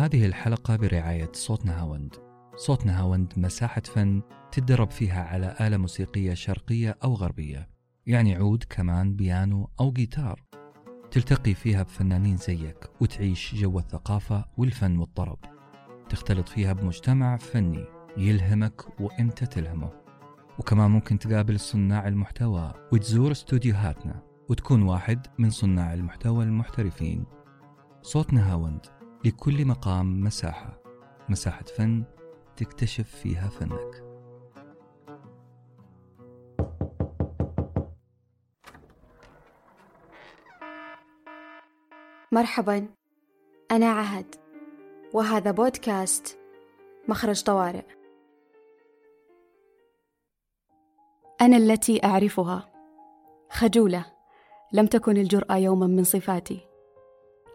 هذه الحلقة برعاية صوت نهاوند. صوت نهاوند مساحة فن تدرب فيها على آلة موسيقية شرقية أو غربية. يعني عود كمان بيانو أو جيتار. تلتقي فيها بفنانين زيك وتعيش جو الثقافة والفن والطرب. تختلط فيها بمجتمع فني يلهمك وإنت تلهمه. وكمان ممكن تقابل صناع المحتوى وتزور استوديوهاتنا وتكون واحد من صناع المحتوى المحترفين. صوت نهاوند. لكل مقام مساحة مساحة فن تكتشف فيها فنك. مرحبا أنا عهد وهذا بودكاست مخرج طوارئ. أنا التي أعرفها خجولة لم تكن الجرأة يوما من صفاتي.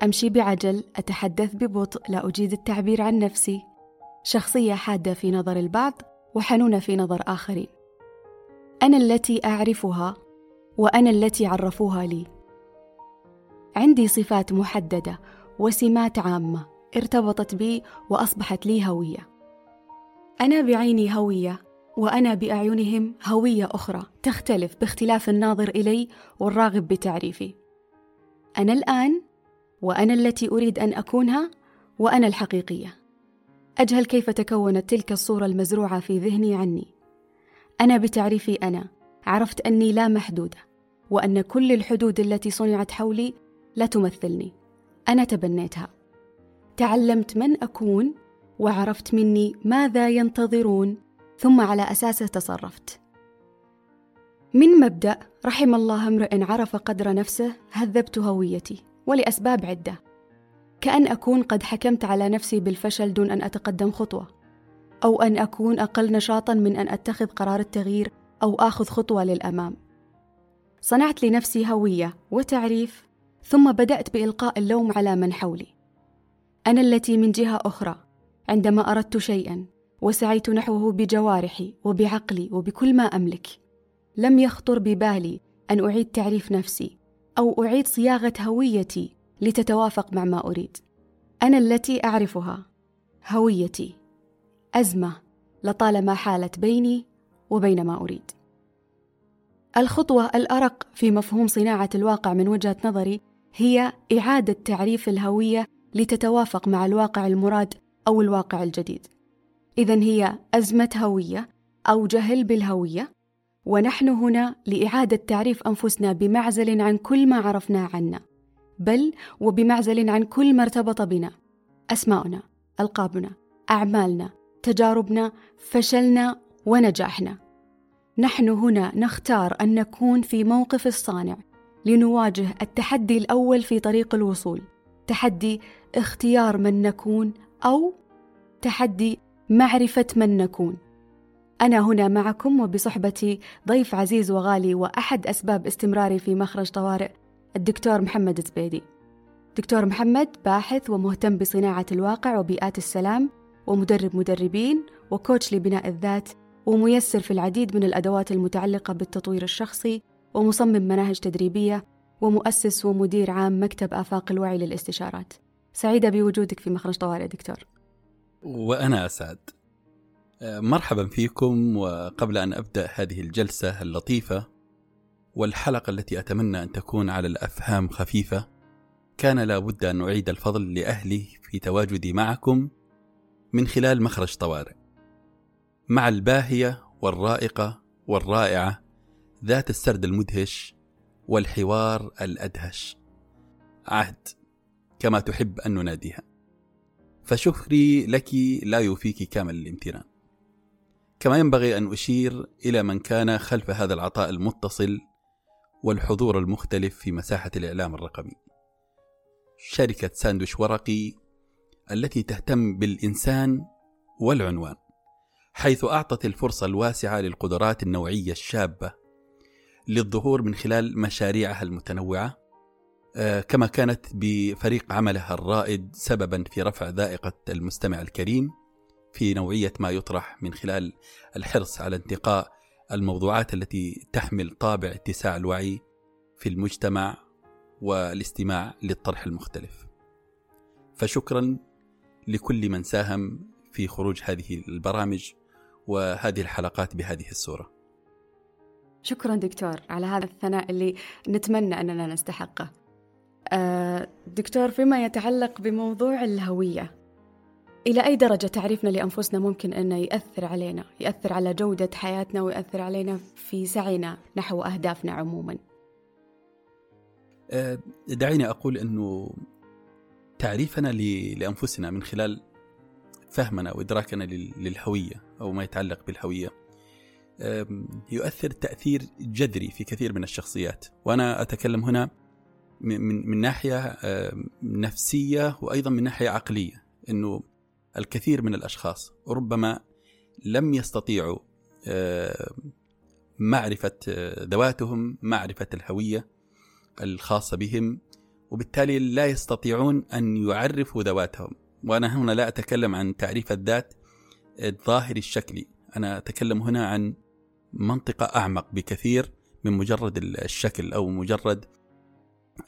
أمشي بعجل أتحدث ببطء لا أجيد التعبير عن نفسي. شخصية حادة في نظر البعض وحنونة في نظر آخرين. أنا التي أعرفها وأنا التي عرفوها لي. عندي صفات محددة وسمات عامة ارتبطت بي وأصبحت لي هوية. أنا بعيني هوية وأنا بأعينهم هوية أخرى. تختلف باختلاف الناظر إلي والراغب بتعريفي. أنا الآن وأنا التي أريد أن أكونها وأنا الحقيقية. أجهل كيف تكونت تلك الصورة المزروعة في ذهني عني. أنا بتعريفي أنا. عرفت أني لا محدودة وأن كل الحدود التي صنعت حولي لا تمثلني. أنا تبنيتها. تعلمت من أكون وعرفت مني ماذا ينتظرون ثم على أساسه تصرفت. من مبدأ رحم الله امرئ عرف قدر نفسه هذبت هويتي. ولأسباب عدة. كأن أكون قد حكمت على نفسي بالفشل دون أن أتقدم خطوة أو أن أكون أقل نشاطا من أن أتخذ قرار التغيير أو آخذ خطوة للأمام. صنعت لنفسي هوية وتعريف ثم بدأت بإلقاء اللوم على من حولي. أنا التي من جهة أخرى عندما أردت شيئا وسعيت نحوه بجوارحي وبعقلي وبكل ما أملك لم يخطر ببالي أن أعيد تعريف نفسي أو أعيد صياغة هويتي لتتوافق مع ما أريد. أنا التي أعرفها. هويتي. أزمة. لطالما حالت بيني وبين ما أريد. الخطوة الأرق في مفهوم صناعة الواقع من وجهة نظري هي إعادة تعريف الهوية لتتوافق مع الواقع المراد أو الواقع الجديد. إذا هي أزمة هوية أو جهل بالهوية، ونحن هنا لإعادة تعريف أنفسنا بمعزل عن كل ما عرفناه عنا، بل وبمعزل عن كل ما ارتبط بنا، أسماؤنا، ألقابنا، أعمالنا، تجاربنا، فشلنا ونجاحنا. نحن هنا نختار أن نكون في موقف الصانع لنواجه التحدي الأول في طريق الوصول، تحدي اختيار من نكون أو تحدي معرفة من نكون. أنا هنا معكم وبصحبتي ضيف عزيز وغالي وأحد أسباب استمراري في مخرج طوارئ الدكتور محمد زبيدي. دكتور محمد باحث ومهتم بصناعة الواقع وبيئات السلام ومدرب مدربين وكوتش لبناء الذات وميسر في العديد من الأدوات المتعلقة بالتطوير الشخصي ومصمم مناهج تدريبية ومؤسس ومدير عام مكتب آفاق الوعي للاستشارات. سعيدة بوجودك في مخرج طوارئ دكتور. وأنا أسعد. مرحبا فيكم وقبل أن أبدأ هذه الجلسة اللطيفة والحلقة التي أتمنى أن تكون على الأفهام خفيفة كان لابد أن أعيد الفضل لأهلي في تواجدي معكم من خلال مخرج طوارئ. مع الباهية والرائقة والرائعة ذات السرد المدهش والحوار الأدهش. عهد كما تحب أن نناديها. فشكري لك لا يوفيك كامل الامتنان. كما ينبغي أن أشير إلى من كان خلف هذا العطاء المتصل والحضور المختلف في مساحة الإعلام الرقمي. شركة ساندويش ورقي التي تهتم بالإنسان والعنوان حيث أعطت الفرصة الواسعة للقدرات النوعية الشابة للظهور من خلال مشاريعها المتنوعة كما كانت بفريق عملها الرائد سببا في رفع ذائقة المستمع الكريم في نوعية ما يطرح من خلال الحرص على انتقاء الموضوعات التي تحمل طابع اتساع الوعي في المجتمع والاستماع للطرح المختلف. فشكرا لكل من ساهم في خروج هذه البرامج وهذه الحلقات بهذه الصورة شكرا دكتور على هذا الثناء اللي نتمنى أننا نستحقه آه، دكتور فيما يتعلق بموضوع الهوية إلى أي درجة تعريفنا لأنفسنا ممكن أنه يأثر علينا يأثر على جودة حياتنا ويأثر علينا في سعينا نحو أهدافنا عموما. آه، دعيني أقول أنه تعريفنا لأنفسنا من خلال فهمنا وإدراكنا للهوية أو ما يتعلق بالهوية يؤثر تأثير جذري في كثير من الشخصيات. وأنا أتكلم هنا من, من ناحية نفسية وأيضا من ناحية عقلية. أنه الكثير من الأشخاص ربما لم يستطيعوا معرفة ذواتهم معرفة الهوية الخاصة بهم وبالتالي لا يستطيعون أن يعرفوا ذواتهم. وأنا هنا لا أتكلم عن تعريف الذات الظاهري الشكلي أنا أتكلم هنا عن منطقة أعمق بكثير من مجرد الشكل أو مجرد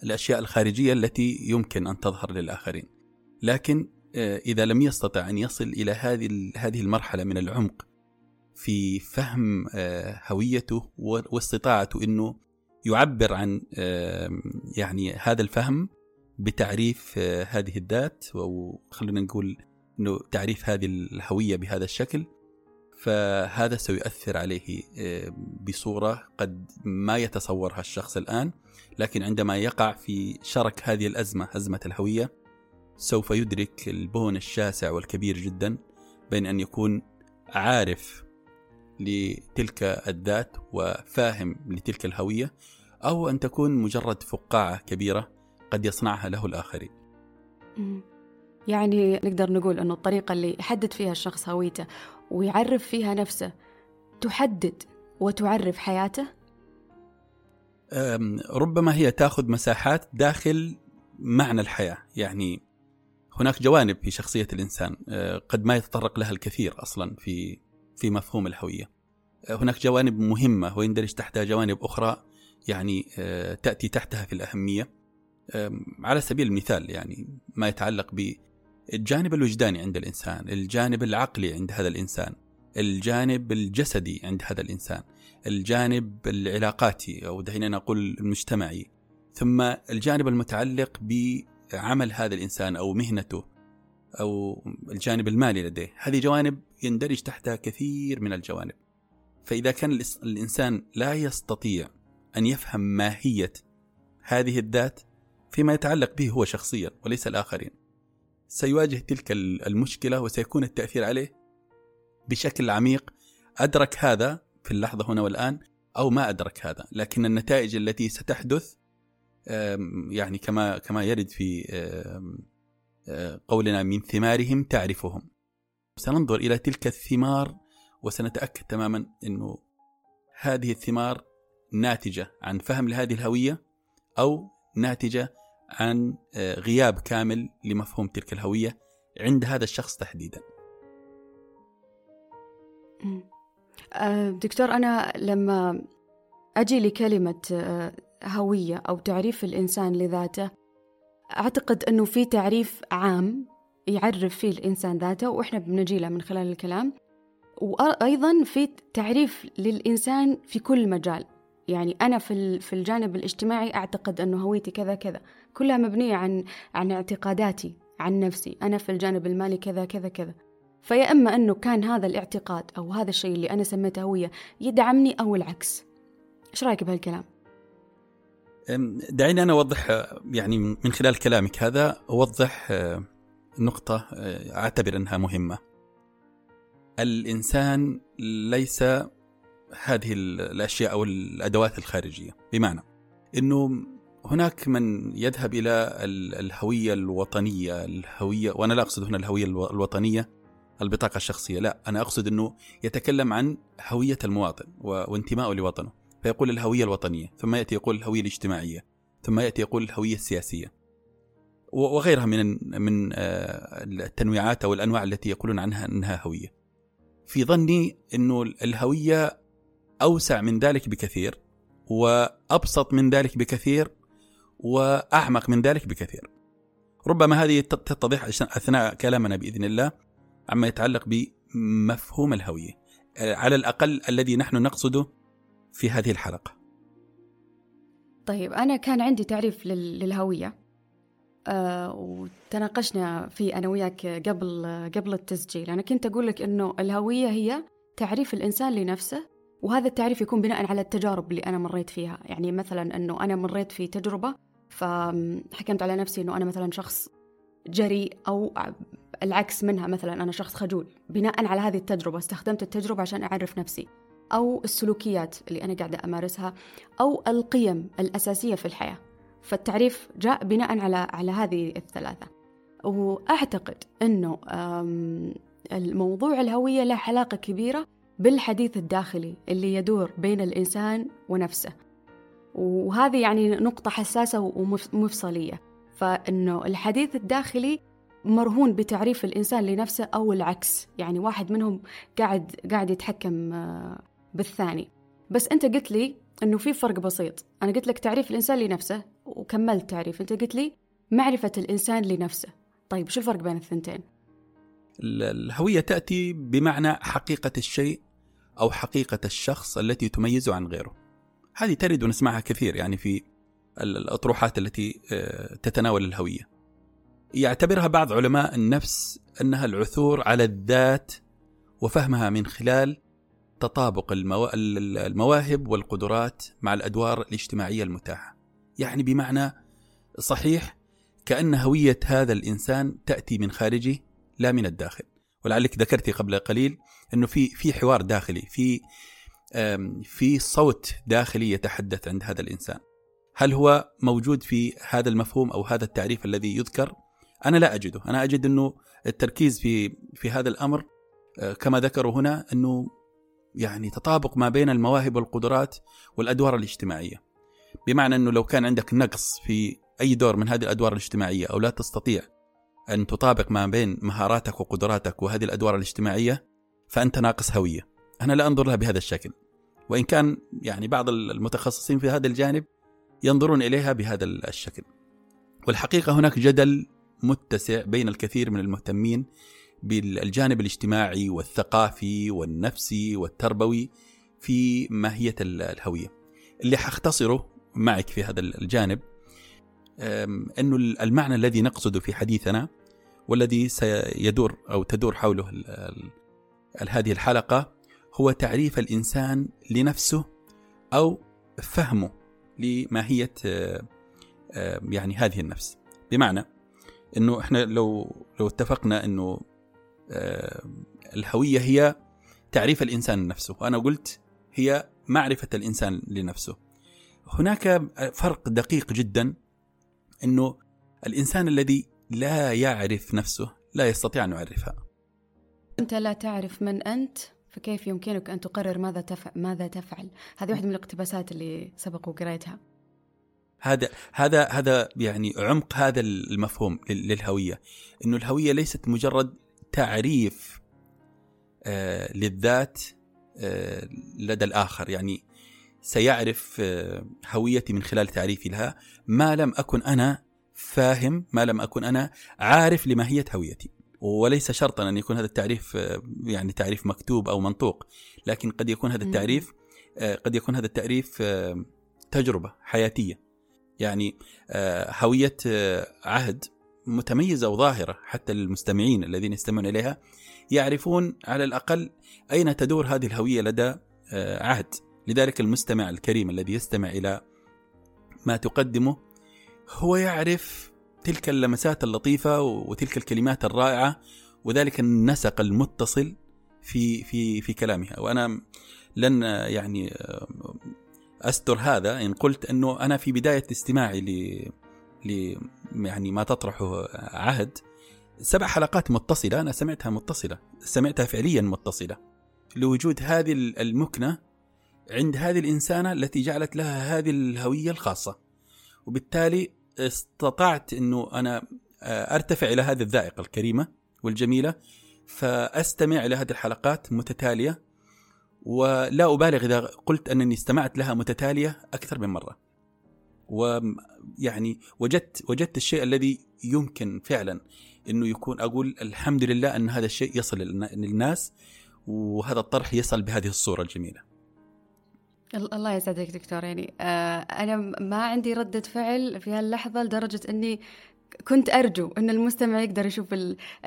الأشياء الخارجية التي يمكن أن تظهر للآخرين. لكن آه، إذا لم يستطع أن يصل إلى هذه هذه المرحلة من العمق في فهم آه، هويته واستطاعته أنه يعبر عن يعني هذا الفهم بتعريف آه، هذه الذات أو خلينا نقول أنه تعريف هذه الهوية بهذا الشكل فهذا سيؤثر عليه بصورة قد ما يتصورها الشخص الآن لكن عندما يقع في شرك هذه الأزمة أزمة الهوية سوف يدرك البون الشاسع والكبير جدا بين أن يكون عارف لتلك الذات وفاهم لتلك الهوية أو أن تكون مجرد فقاعة كبيرة قد يصنعها له الآخرين. يعني نقدر نقول أنه الطريقة اللي يحدد فيها الشخص هويته ويعرف فيها نفسه تحدد وتعرف حياته؟ ربما هي تأخذ مساحات داخل معنى الحياة. يعني هناك جوانب في شخصية الإنسان أه، قد ما يتطرق لها الكثير أصلا في في مفهوم الهوية. أه، هناك جوانب مهمة ويندرج تحتها جوانب أخرى يعني أه، تأتي تحتها في الأهمية. على سبيل المثال يعني ما يتعلق بالجانب الوجداني عند الإنسان الجانب العقلي عند هذا الإنسان الجانب الجسدي عند هذا الإنسان الجانب العلاقاتي أو دعينا نقول المجتمعي. ثم الجانب المتعلق بعمل هذا الإنسان أو مهنته أو الجانب المالي لديه. هذه جوانب يندرج تحتها كثير من الجوانب. فإذا كان الإنسان لا يستطيع أن يفهم ماهية هذه الذات فيما يتعلق به هو شخصيا وليس الآخرين. سيواجه تلك المشكلة وسيكون التأثير عليه بشكل عميق. أدرك هذا في اللحظة هنا والآن أو ما أدرك هذا. لكن النتائج التي ستحدث يعني كما كما يرد في قولنا من ثمارهم تعرفهم سننظر إلى تلك الثمار وسنتأكد تماما إنه هذه الثمار ناتجة عن فهم لهذه الهوية أو ناتجة عن غياب كامل لمفهوم تلك الهوية عند هذا الشخص تحديدا. دكتور أنا لما أجي لكلمة أه، هوية أو تعريف الإنسان لذاته. أعتقد أنه في تعريف عام يعرف فيه الإنسان ذاته وإحنا بنجي له من خلال الكلام. وأيضا في تعريف للإنسان في كل مجال. يعني أنا في في الجانب الاجتماعي أعتقد أنه هويتي كذا كذا. كلها مبنية عن عن اعتقاداتي عن نفسي. أنا في الجانب المالي كذا كذا كذا. فيا إما أنه كان هذا الاعتقاد أو هذا الشيء اللي أنا سميته هوية يدعمني أو العكس. إيش رأيك بهالكلام؟ دعيني أنا أوضح يعني من خلال كلامك هذا أوضح آه، نقطة آه، أعتبر أنها مهمة. الإنسان ليس هذه الأشياء أو الأدوات الخارجية. بمعنى أنه هناك من يذهب إلى الهوية الوطنية الهوية وأنا لا أقصد هنا الهوية الوطنية البطاقة الشخصية لا أنا أقصد أنه يتكلم عن هوية المواطن وانتمائه لوطنه. فيقول الهوية الوطنية ثم يأتي يقول الهوية الاجتماعية ثم يأتي يقول الهوية السياسية. وغيرها من من آه، التنويعات أو الأنواع التي يقولون عنها أنها هوية. في ظني أنه الهوية أوسع من ذلك بكثير وأبسط من ذلك بكثير وأعمق من ذلك بكثير. ربما هذه تتضح أثناء كلامنا بإذن الله عما يتعلق بمفهوم الهوية. على الأقل الذي نحن نقصده في هذه الحلقة. طيب أنا كان عندي تعريف للهوية. آه وتناقشنا فيه أنا وياك قبل قبل التسجيل، أنا كنت أقول لك إنه الهوية هي تعريف الإنسان لنفسه وهذا التعريف يكون بناء على التجارب اللي أنا مريت فيها، يعني مثلا إنه أنا مريت في تجربة فحكمت على نفسي إنه أنا مثلا شخص جريء أو العكس منها مثلا أنا شخص خجول. بناء على هذه التجربة استخدمت التجربة عشان أعرف نفسي. أو السلوكيات اللي أنا قاعدة أمارسها أو القيم الأساسية في الحياة. فالتعريف جاء بناء على على هذه الثلاثة. وأعتقد إنه الموضوع الهوية له علاقة كبيرة بالحديث الداخلي اللي يدور بين الإنسان ونفسه. وهذه يعني نقطة حساسة ومفصلية فإنه الحديث الداخلي مرهون بتعريف الإنسان لنفسه أو العكس. يعني واحد منهم قاعد قاعد يتحكم آه، بالثاني. بس أنت قلت لي إنه في فرق بسيط. أنا قلت لك تعريف الإنسان لنفسه وكملت تعريف. أنت قلت لي معرفة الإنسان لنفسه. طيب شو الفرق بين الثنتين؟ الهوية تأتي بمعنى حقيقة الشيء أو حقيقة الشخص التي تميزه عن غيره. هذه ترد ونسمعها كثير يعني في الأطروحات التي آه، تتناول الهوية. يعتبرها بعض علماء النفس أنها العثور على الذات وفهمها من خلال تطابق المواهب والقدرات مع الأدوار الاجتماعية المتاحة يعني بمعنى صحيح كأن هوية هذا الإنسان تأتي من خارجه لا من الداخل ولعلك ذكرتي قبل قليل أنه في في حوار داخلي في في صوت داخلي يتحدث عند هذا الإنسان. هل هو موجود في هذا المفهوم أو هذا التعريف الذي يذكر؟ أنا لا أجده، أنا أجد أنه التركيز في في هذا الأمر أه، كما ذكروا هنا أنه يعني تطابق ما بين المواهب والقدرات والأدوار الاجتماعية. بمعنى أنه لو كان عندك نقص في أي دور من هذه الأدوار الاجتماعية أو لا تستطيع أن تطابق ما بين مهاراتك وقدراتك وهذه الأدوار الاجتماعية فأنت ناقص هوية. أنا لا أنظر لها بهذا الشكل وإن كان يعني بعض المتخصصين في هذا الجانب ينظرون إليها بهذا الشكل والحقيقة هناك جدل متسع بين الكثير من المهتمين بالجانب الاجتماعي والثقافي والنفسي والتربوي في ماهية الهوية. اللي حاختصره معك في هذا الجانب أنه المعنى الذي نقصده في حديثنا والذي سيدور أو تدور حوله هذه الحلقة هو تعريف الإنسان لنفسه أو فهمه لماهية آه، يعني هذه النفس. بمعنى أنه إحنا لو لو اتفقنا أنه آه، الهوية هي تعريف الإنسان لنفسه وأنا قلت هي معرفة الإنسان لنفسه هناك فرق دقيق جدا إنه الإنسان الذي لا يعرف نفسه لا يستطيع أن يعرفها أنت لا تعرف من أنت فكيف يمكنك أن تقرر ماذا تفعل ماذا تفعل؟ هذه واحدة من الاقتباسات اللي سبق وقريتها. هذا هذا هذا يعني عمق هذا المفهوم للهوية، إنه الهوية ليست مجرد تعريف آه للذات آه لدى الآخر، يعني سيعرف آه هويتي من خلال تعريفي لها. ما لم أكن أنا فاهم ما لم أكن أنا عارف لماهية هويتي. وليس شرطا أن يكون هذا التعريف يعني تعريف مكتوب أو منطوق. لكن قد يكون هذا التعريف آه، قد يكون هذا التعريف تجربة حياتية. يعني هوية عهد متميزة وظاهرة حتى للمستمعين الذين يستمعون إليها يعرفون على الأقل أين تدور هذه الهوية لدى عهد. لذلك المستمع الكريم الذي يستمع إلى ما تقدمه هو يعرف تلك اللمسات اللطيفة وتلك الكلمات الرائعة وذلك النسق المتصل في في في كلامها. وأنا لن يعني أستر هذا إن قلت أنه أنا في بداية استماعي ل يعني ما تطرحه عهد سبع حلقات متصلة أنا سمعتها متصلة سمعتها فعليا متصلة لوجود هذه المكنة عند هذه الإنسانة التي جعلت لها هذه الهوية الخاصة وبالتالي استطعت إنه أنا آه، أرتفع إلى هذه الذائقة الكريمة والجميلة فأستمع إلى هذه الحلقات متتالية ولا أبالغ إذا قلت أنني استمعت لها متتالية أكثر من مرة. ويعني وجدت وجدت الشيء الذي يمكن فعلا إنه يكون أقول الحمد لله أن هذا الشيء يصل للناس وهذا الطرح يصل بهذه الصورة الجميلة. الله يسعدك دكتور يعني آه أنا ما عندي ردة فعل في هاللحظة لدرجة إني كنت أرجو أن المستمع يقدر يشوف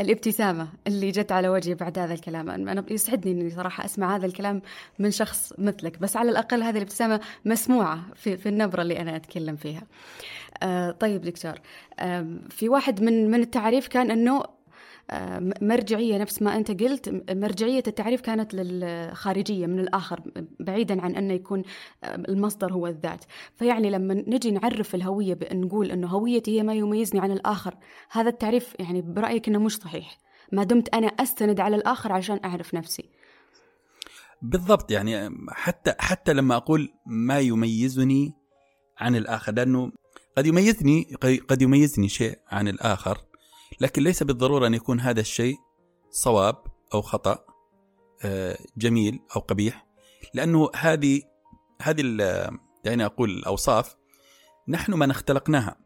الابتسامة اللي جت على وجهي بعد هذا الكلام. أنا يسعدني أني صراحة أسمع هذا الكلام من شخص مثلك بس على الأقل هذه الابتسامة مسموعة في, في النبرة اللي أنا أتكلم فيها. آه طيب دكتور آه في واحد من من التعريف كان أنه مرجعية نفس ما أنت قلت. مرجعية التعريف كانت للخارجية من الآخر بعيدا عن أنه يكون المصدر هو الذات. فيعني لما نجي نعرف الهوية بأن نقول أنه هويتي هي ما يميزني عن الآخر هذا التعريف يعني برأيك أنه مش صحيح. ما دمت أنا أستند على الآخر عشان أعرف نفسي. بالضبط يعني حتى حتى لما أقول ما يميزني عن الآخر لأنه قد يميزني قد يميزني شيء عن الآخر لكن ليس بالضرورة أن يكون هذا الشيء صواب أو خطأ آه، جميل أو قبيح لأنه هذه هذه يعني أقول الأوصاف نحن من اختلقناها.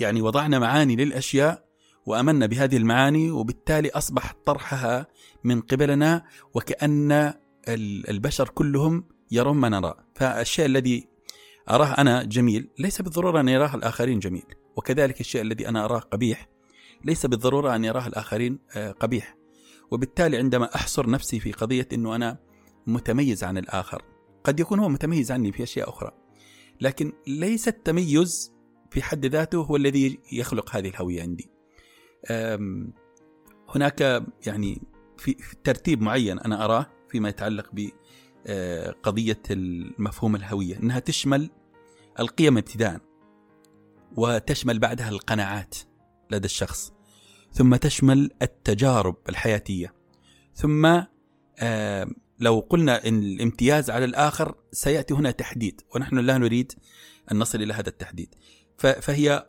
يعني وضعنا معاني للأشياء وأمنا بهذه المعاني وبالتالي أصبح طرحها من قبلنا وكأن البشر كلهم يرون ما نرى. فالشيء الذي أراه أنا جميل ليس بالضرورة أن يراه الآخرين جميل. وكذلك الشيء الذي أنا أراه قبيح ليس بالضرورة أن يراه الآخرين آه، قبيح. وبالتالي عندما أحصر نفسي في قضية أنه أنا متميز عن الآخر قد يكون هو متميز عني في أشياء أخرى. لكن ليس التميز في حد ذاته هو الذي يخلق هذه الهوية عندي. هناك يعني في ترتيب معين أنا أراه فيما يتعلق بقضية آه، المفهوم الهوية أنها تشمل القيم ابتداء وتشمل بعدها القناعات. لدى الشخص. ثم تشمل التجارب الحياتية. ثم آه لو قلنا إن الامتياز على الآخر سيأتي هنا تحديد ونحن لا نريد أن نصل إلى هذا التحديد. فهي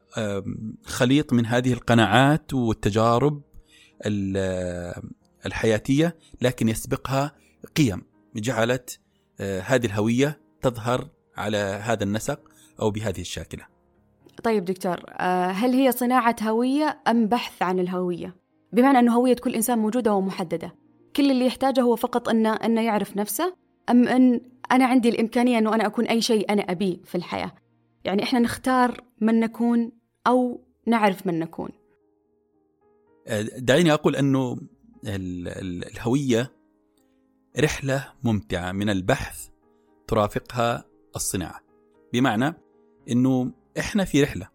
خليط من هذه القناعات والتجارب الحياتية لكن يسبقها قيم. جعلت آه، هذه الهوية تظهر على هذا النسق أو بهذه الشاكلة. طيب دكتور آه، هل هي صناعة هوية أم بحث عن الهوية؟ بمعنى أن هوية كل إنسان موجودة ومحددة. كل اللي يحتاجه هو فقط أنه, أنه يعرف نفسه أم أن أنا عندي الإمكانية أنه أنا أكون أي شيء أنا أبيه في الحياة. يعني إحنا نختار من نكون أو نعرف من نكون. آه، دعيني أقول أنه الهوية رحلة ممتعة من البحث ترافقها الصناعة. بمعنى أنه إحنا في رحلة.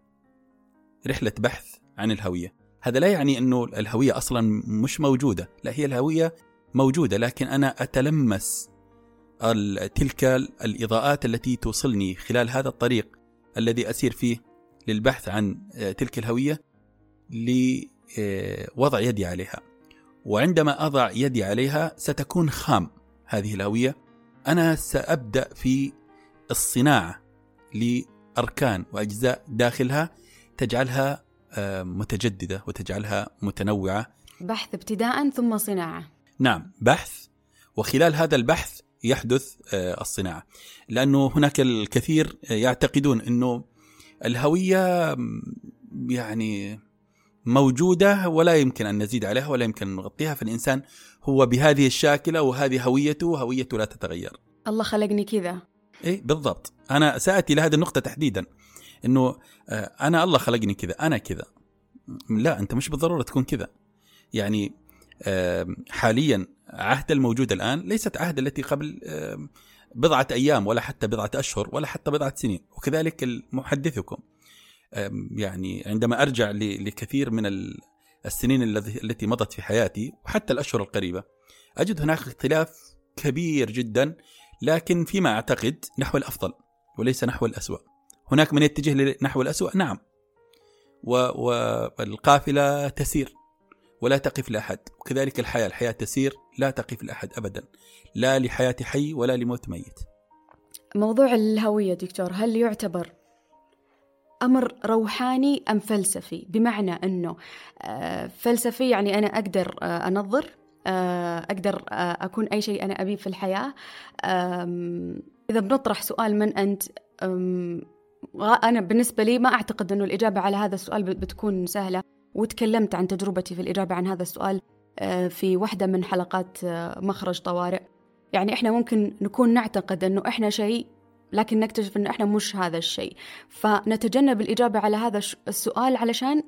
رحلة بحث عن الهوية. هذا لا يعني إنه الهوية أصلا مش موجودة. لا هي الهوية موجودة لكن أنا أتلمس تلك الإضاءات التي توصلني خلال هذا الطريق الذي أسير فيه للبحث عن آه، تلك الهوية لوضع يدي عليها. وعندما أضع يدي عليها ستكون خام هذه الهوية. أنا سأبدأ في الصناعة أركان وأجزاء داخلها تجعلها آه، متجددة وتجعلها متنوعة. بحث ابتداء ثم صناعة. نعم بحث. وخلال هذا البحث يحدث آه، الصناعة. لأنه هناك الكثير يعتقدون أنه الهوية يعني موجودة ولا يمكن أن نزيد عليها ولا يمكن أن نغطيها. فالإنسان هو بهذه الشاكلة وهذه هويته هويته لا تتغير. الله خلقني كذا. اي بالضبط. أنا سأتي لهذه النقطة تحديدا. إنه آه، أنا الله خلقني كذا أنا كذا. لا أنت مش بالضرورة تكون كذا. يعني حاليا عهد الموجود الآن ليست عهد التي قبل بضعة أيام ولا حتى بضعة أشهر ولا حتى بضعة سنين. وكذلك محدثكم يعني عندما أرجع لكثير من السنين التي مضت في حياتي وحتى الأشهر القريبة أجد هناك اختلاف كبير جدا لكن فيما أعتقد نحو الأفضل وليس نحو الأسوأ. هناك من يتجه نحو الأسوأ؟ نعم. والقافلة تسير ولا تقف لأحد. وكذلك الحياة الحياة تسير لا تقف لأحد أبدا. لا لحياة حي ولا لموت ميت. موضوع الهوية دكتور هل يعتبر أمر روحاني أم فلسفي؟ بمعنى أنه آه، فلسفي يعني أنا أقدر آه، أنظر؟ أقدر آه، أكون أي شيء أنا أبيه في الحياة. إذا بنطرح سؤال من أنت أنا بالنسبة لي ما أعتقد أنه الإجابة على هذا السؤال بتكون سهلة. وتكلمت عن تجربتي في الإجابة عن هذا السؤال آه، في واحدة من حلقات آه، مخرج طوارئ. يعني إحنا ممكن نكون نعتقد أنه إحنا شيء لكن نكتشف أنه إحنا مش هذا الشيء. فنتجنب الإجابة على هذا السؤال علشان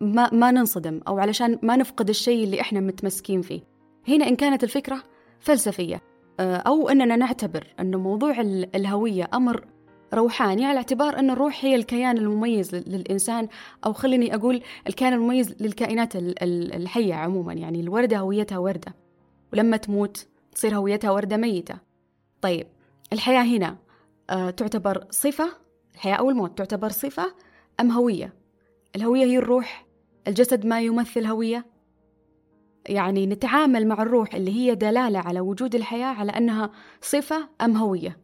ما, ما ننصدم أو علشان ما نفقد الشيء اللي إحنا متمسكين فيه. هنا إن كانت الفكرة فلسفية آه، أو أننا نعتبر أن موضوع الهوية أمر روحاني على اعتبار أن الروح هي الكيان المميز للإنسان أو خليني أقول الكيان المميز للكائنات الحية عموما يعني الوردة هويتها وردة. ولما تموت تصير هويتها وردة ميتة. طيب الحياة هنا آه، تعتبر صفة؟ الحياة أو الموت تعتبر صفة أم هوية؟ الهوية هي الروح الجسد ما يمثل هوية؟ يعني نتعامل مع الروح اللي هي دلالة على وجود الحياة على أنها صفة أم هوية.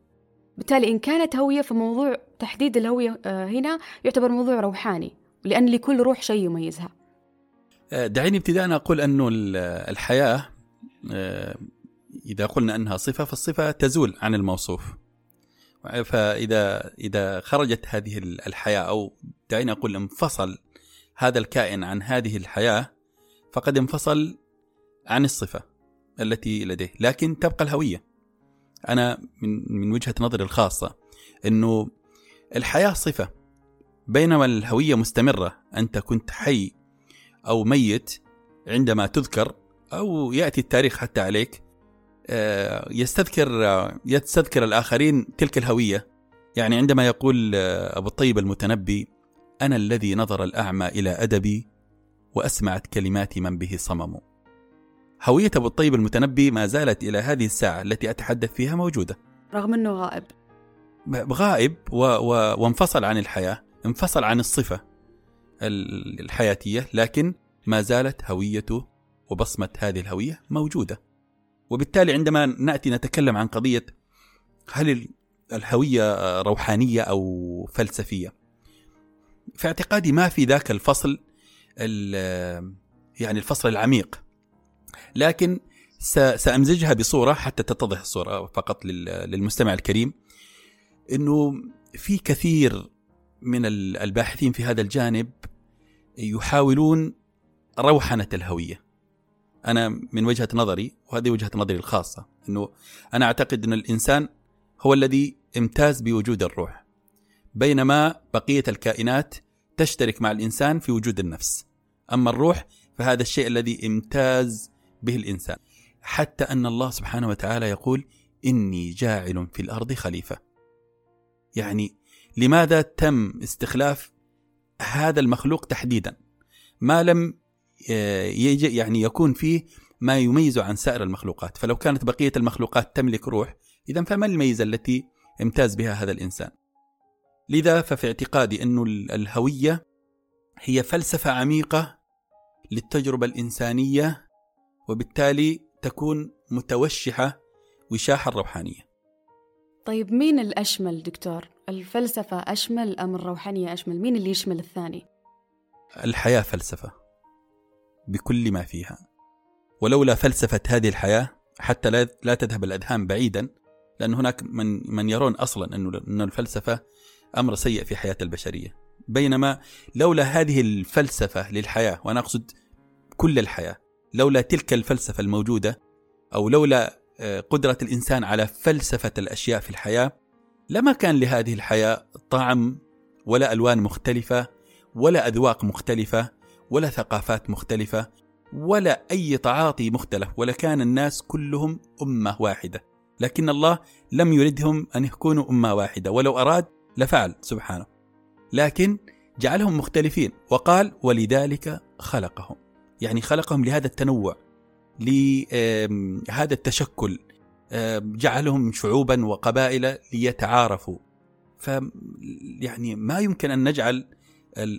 بالتالي إن كانت هوية فموضوع تحديد الهوية آه، هنا يعتبر موضوع روحاني لأن لكل روح شيء يميزها. آه، دعيني ابتداء أقول أنه الحياة آه، إذا قلنا أنها صفة فالصفة تزول عن الموصوف. فإذا إذا خرجت هذه الحياة أو دعيني أقول انفصل هذا الكائن عن هذه الحياة فقد انفصل عن الصفة التي لديه لكن تبقى الهوية. أنا من, من وجهة نظري الخاصة أنه الحياة صفة. بينما الهوية مستمرة أنت كنت حي أو ميت عندما تذكر أو يأتي التاريخ حتى عليك. آه، يستذكر يستذكر الآخرين تلك الهوية. يعني عندما يقول آه، أبو الطيب المتنبي أنا الذي نظر الأعمى إلى أدبي وأسمعت كلمات من به صمم. هوية أبو الطيب المتنبي ما زالت إلى هذه الساعة التي أتحدث فيها موجودة. رغم أنه غائب. غائب و... و... وانفصل عن الحياة انفصل عن الصفة الحياتية لكن ما زالت هويته وبصمة هذه الهوية موجودة. وبالتالي عندما نأتي نتكلم عن قضية هل الهوية روحانية أو فلسفية في اعتقادي ما في ذاك الفصل يعني الفصل العميق. لكن سأمزجها بصورة حتى تتضح الصورة فقط للمستمع الكريم أنه في كثير من الباحثين في هذا الجانب يحاولون روحنة الهوية. أنا من وجهة نظري وهذه وجهة نظري الخاصة أنه أنا أعتقد أن الإنسان هو الذي امتاز بوجود الروح. بينما بقية الكائنات تشترك مع الإنسان في وجود النفس. أما الروح فهذا الشيء الذي امتاز به الإنسان. حتى أن الله سبحانه وتعالى يقول إني جاعل في الأرض خليفة. يعني لماذا تم استخلاف هذا المخلوق تحديدا؟ ما لم آه، يجي يعني يكون فيه ما يميزه عن سائر المخلوقات. فلو كانت بقية المخلوقات تملك روح إذا فما الميزة التي امتاز بها هذا الإنسان؟ لذا ففي اعتقادي أن الهوية هي فلسفة عميقة للتجربة الإنسانية وبالتالي تكون متوشحة وشاح الروحانية طيب مين الأشمل دكتور؟ الفلسفة أشمل أم الروحانية أشمل؟ مين اللي يشمل الثاني؟ الحياة فلسفة بكل ما فيها ولولا فلسفة هذه الحياة حتى لا لا تذهب الأذهان بعيدا لأن هناك من من يرون أصلا أنه الفلسفة أمر سيء في حياة البشرية. بينما لولا هذه الفلسفة للحياة وأنا أقصد كل الحياة لولا تلك الفلسفة الموجودة أو لولا آه، قدرة الإنسان على فلسفة الأشياء في الحياة لما كان لهذه الحياة طعم ولا ألوان مختلفة ولا أذواق مختلفة ولا ثقافات مختلفة ولا أي تعاطي مختلف ولا كان الناس كلهم أمة واحدة. لكن الله لم يردهم أن يكونوا أمة واحدة. ولو أراد لفعل سبحانه. لكن جعلهم مختلفين وقال ولذلك خلقهم. يعني خلقهم لهذا التنوع لهذا التشكل جعلهم شعوبا وقبائل ليتعارفوا. ف يعني ما يمكن أن نجعل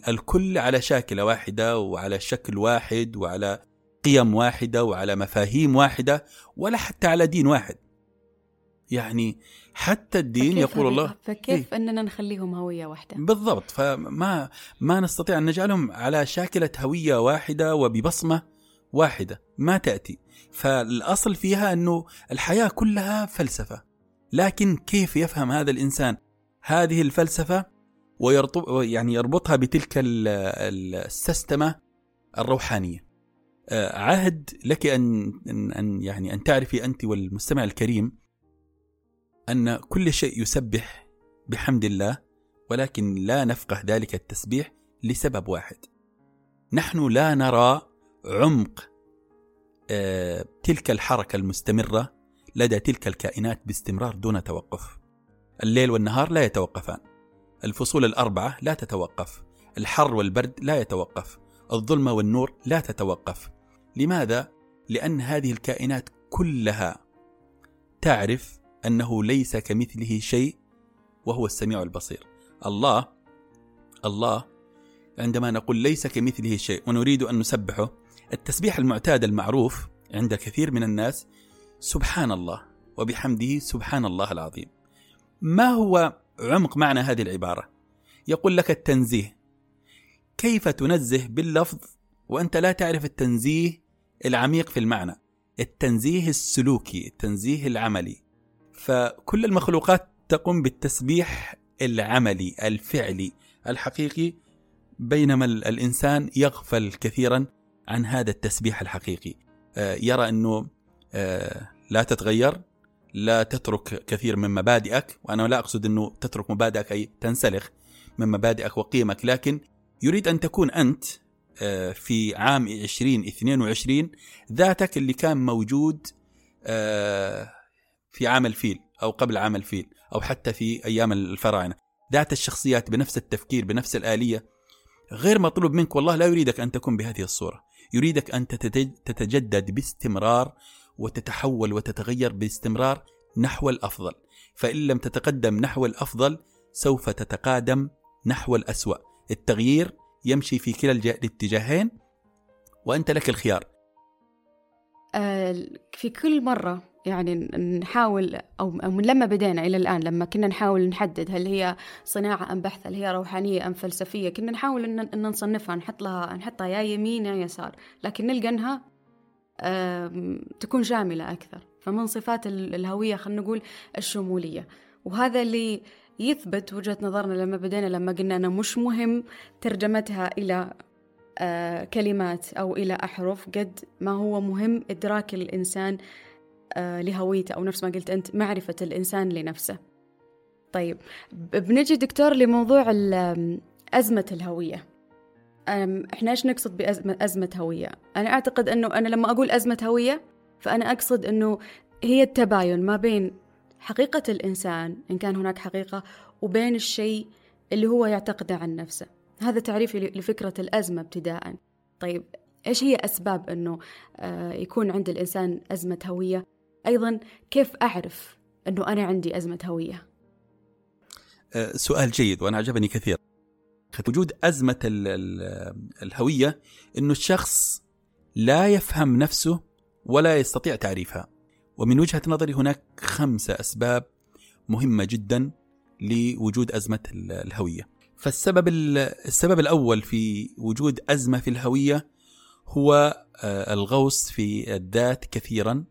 الكل على شاكلة واحدة وعلى شكل واحد وعلى قيم واحدة وعلى مفاهيم واحدة ولا حتى على دين واحد. يعني حتى الدين يقول الله فكيف إيه؟ أننا نخليهم هوية واحدة؟ بالضبط. فما ما نستطيع أن نجعلهم على شاكلة هوية واحدة وببصمة واحدة ما تأتي. فالأصل فيها أنه الحياة كلها فلسفة. لكن كيف يفهم هذا الإنسان هذه الفلسفة ويربط يعني يربطها بتلك السستمة الروحانية؟ آه، عهد لك أن, أن يعني أن تعرفي أنت والمستمع الكريم أن كل شيء يسبح بحمد الله ولكن لا نفقه ذلك التسبيح لسبب واحد. نحن لا نرى عمق آه، تلك الحركة المستمرة لدى تلك الكائنات باستمرار دون توقف. الليل والنهار لا يتوقفان. الفصول الأربعة لا تتوقف. الحر والبرد لا يتوقف. الظلمة والنور لا تتوقف. لماذا؟ لأن هذه الكائنات كلها تعرف أنه ليس كمثله شيء وهو السميع البصير. الله الله عندما نقول ليس كمثله شيء ونريد أن نسبحه التسبيح المعتاد المعروف عند كثير من الناس سبحان الله وبحمده سبحان الله العظيم. ما هو عمق معنى هذه العبارة؟ يقول لك التنزيه. كيف تنزه باللفظ وأنت لا تعرف التنزيه العميق في المعنى؟ التنزيه السلوكي التنزيه العملي. فكل المخلوقات تقوم بالتسبيح العملي الفعلي الحقيقي بينما الإنسان يغفل كثيرا عن هذا التسبيح الحقيقي. آه، يرى أنه آه، لا تتغير لا تترك كثير من مبادئك وأنا لا أقصد أنه تترك مبادئك أي تنسلخ من مبادئك وقيمك لكن يريد أن تكون أنت آه، في عام 2022 ذاتك اللي كان موجود في عام الفيل أو قبل عام الفيل أو حتى في أيام الفراعنة. ذات الشخصيات بنفس التفكير بنفس الآلية. غير مطلوب منك والله لا يريدك أن تكون بهذه الصورة. يريدك أن تتجدد باستمرار وتتحول وتتغير باستمرار نحو الأفضل. فإن لم تتقدم نحو الأفضل سوف تتقادم نحو الأسوأ. التغيير يمشي في كلا الاتجاهين وأنت لك الخيار. آه، في كل مرة يعني نحاول أو من لما بدينا إلى الآن لما كنا نحاول نحدد هل هي صناعة أم بحث هل هي روحانية أم فلسفية كنا نحاول إن, نصنفها نحط لها نحطها يا يمين يا يسار لكن نلقى إنها تكون شاملة أكثر. فمن صفات الهوية خلينا نقول الشمولية. وهذا اللي يثبت وجهة نظرنا لما بدينا لما قلنا أنه مش مهم ترجمتها إلى آه، كلمات أو إلى أحرف قد ما هو مهم إدراك الإنسان لهويته أو نفس ما قلت أنت معرفة الإنسان لنفسه. طيب بنجي دكتور لموضوع أزمة الهوية. إحنا إيش نقصد بأزمة أزمة هوية؟ أنا أعتقد أنه أنا لما أقول أزمة هوية فأنا أقصد أنه هي التباين ما بين حقيقة الإنسان إن كان هناك حقيقة وبين الشيء اللي هو يعتقده عن نفسه. هذا تعريفي لفكرة الأزمة ابتداء. طيب إيش هي أسباب أنه آه، يكون عند الإنسان أزمة هوية؟ أيضا كيف أعرف أنه أنا عندي أزمة هوية؟ أه، سؤال جيد وأنا عجبني كثير. وجود أزمة الهوية أنه الشخص لا يفهم نفسه ولا يستطيع تعريفها. ومن وجهة نظري هناك خمسة أسباب مهمة جدا لوجود أزمة الهوية. فالسبب السبب الأول في وجود أزمة في الهوية هو أه، الغوص في الذات كثيرا.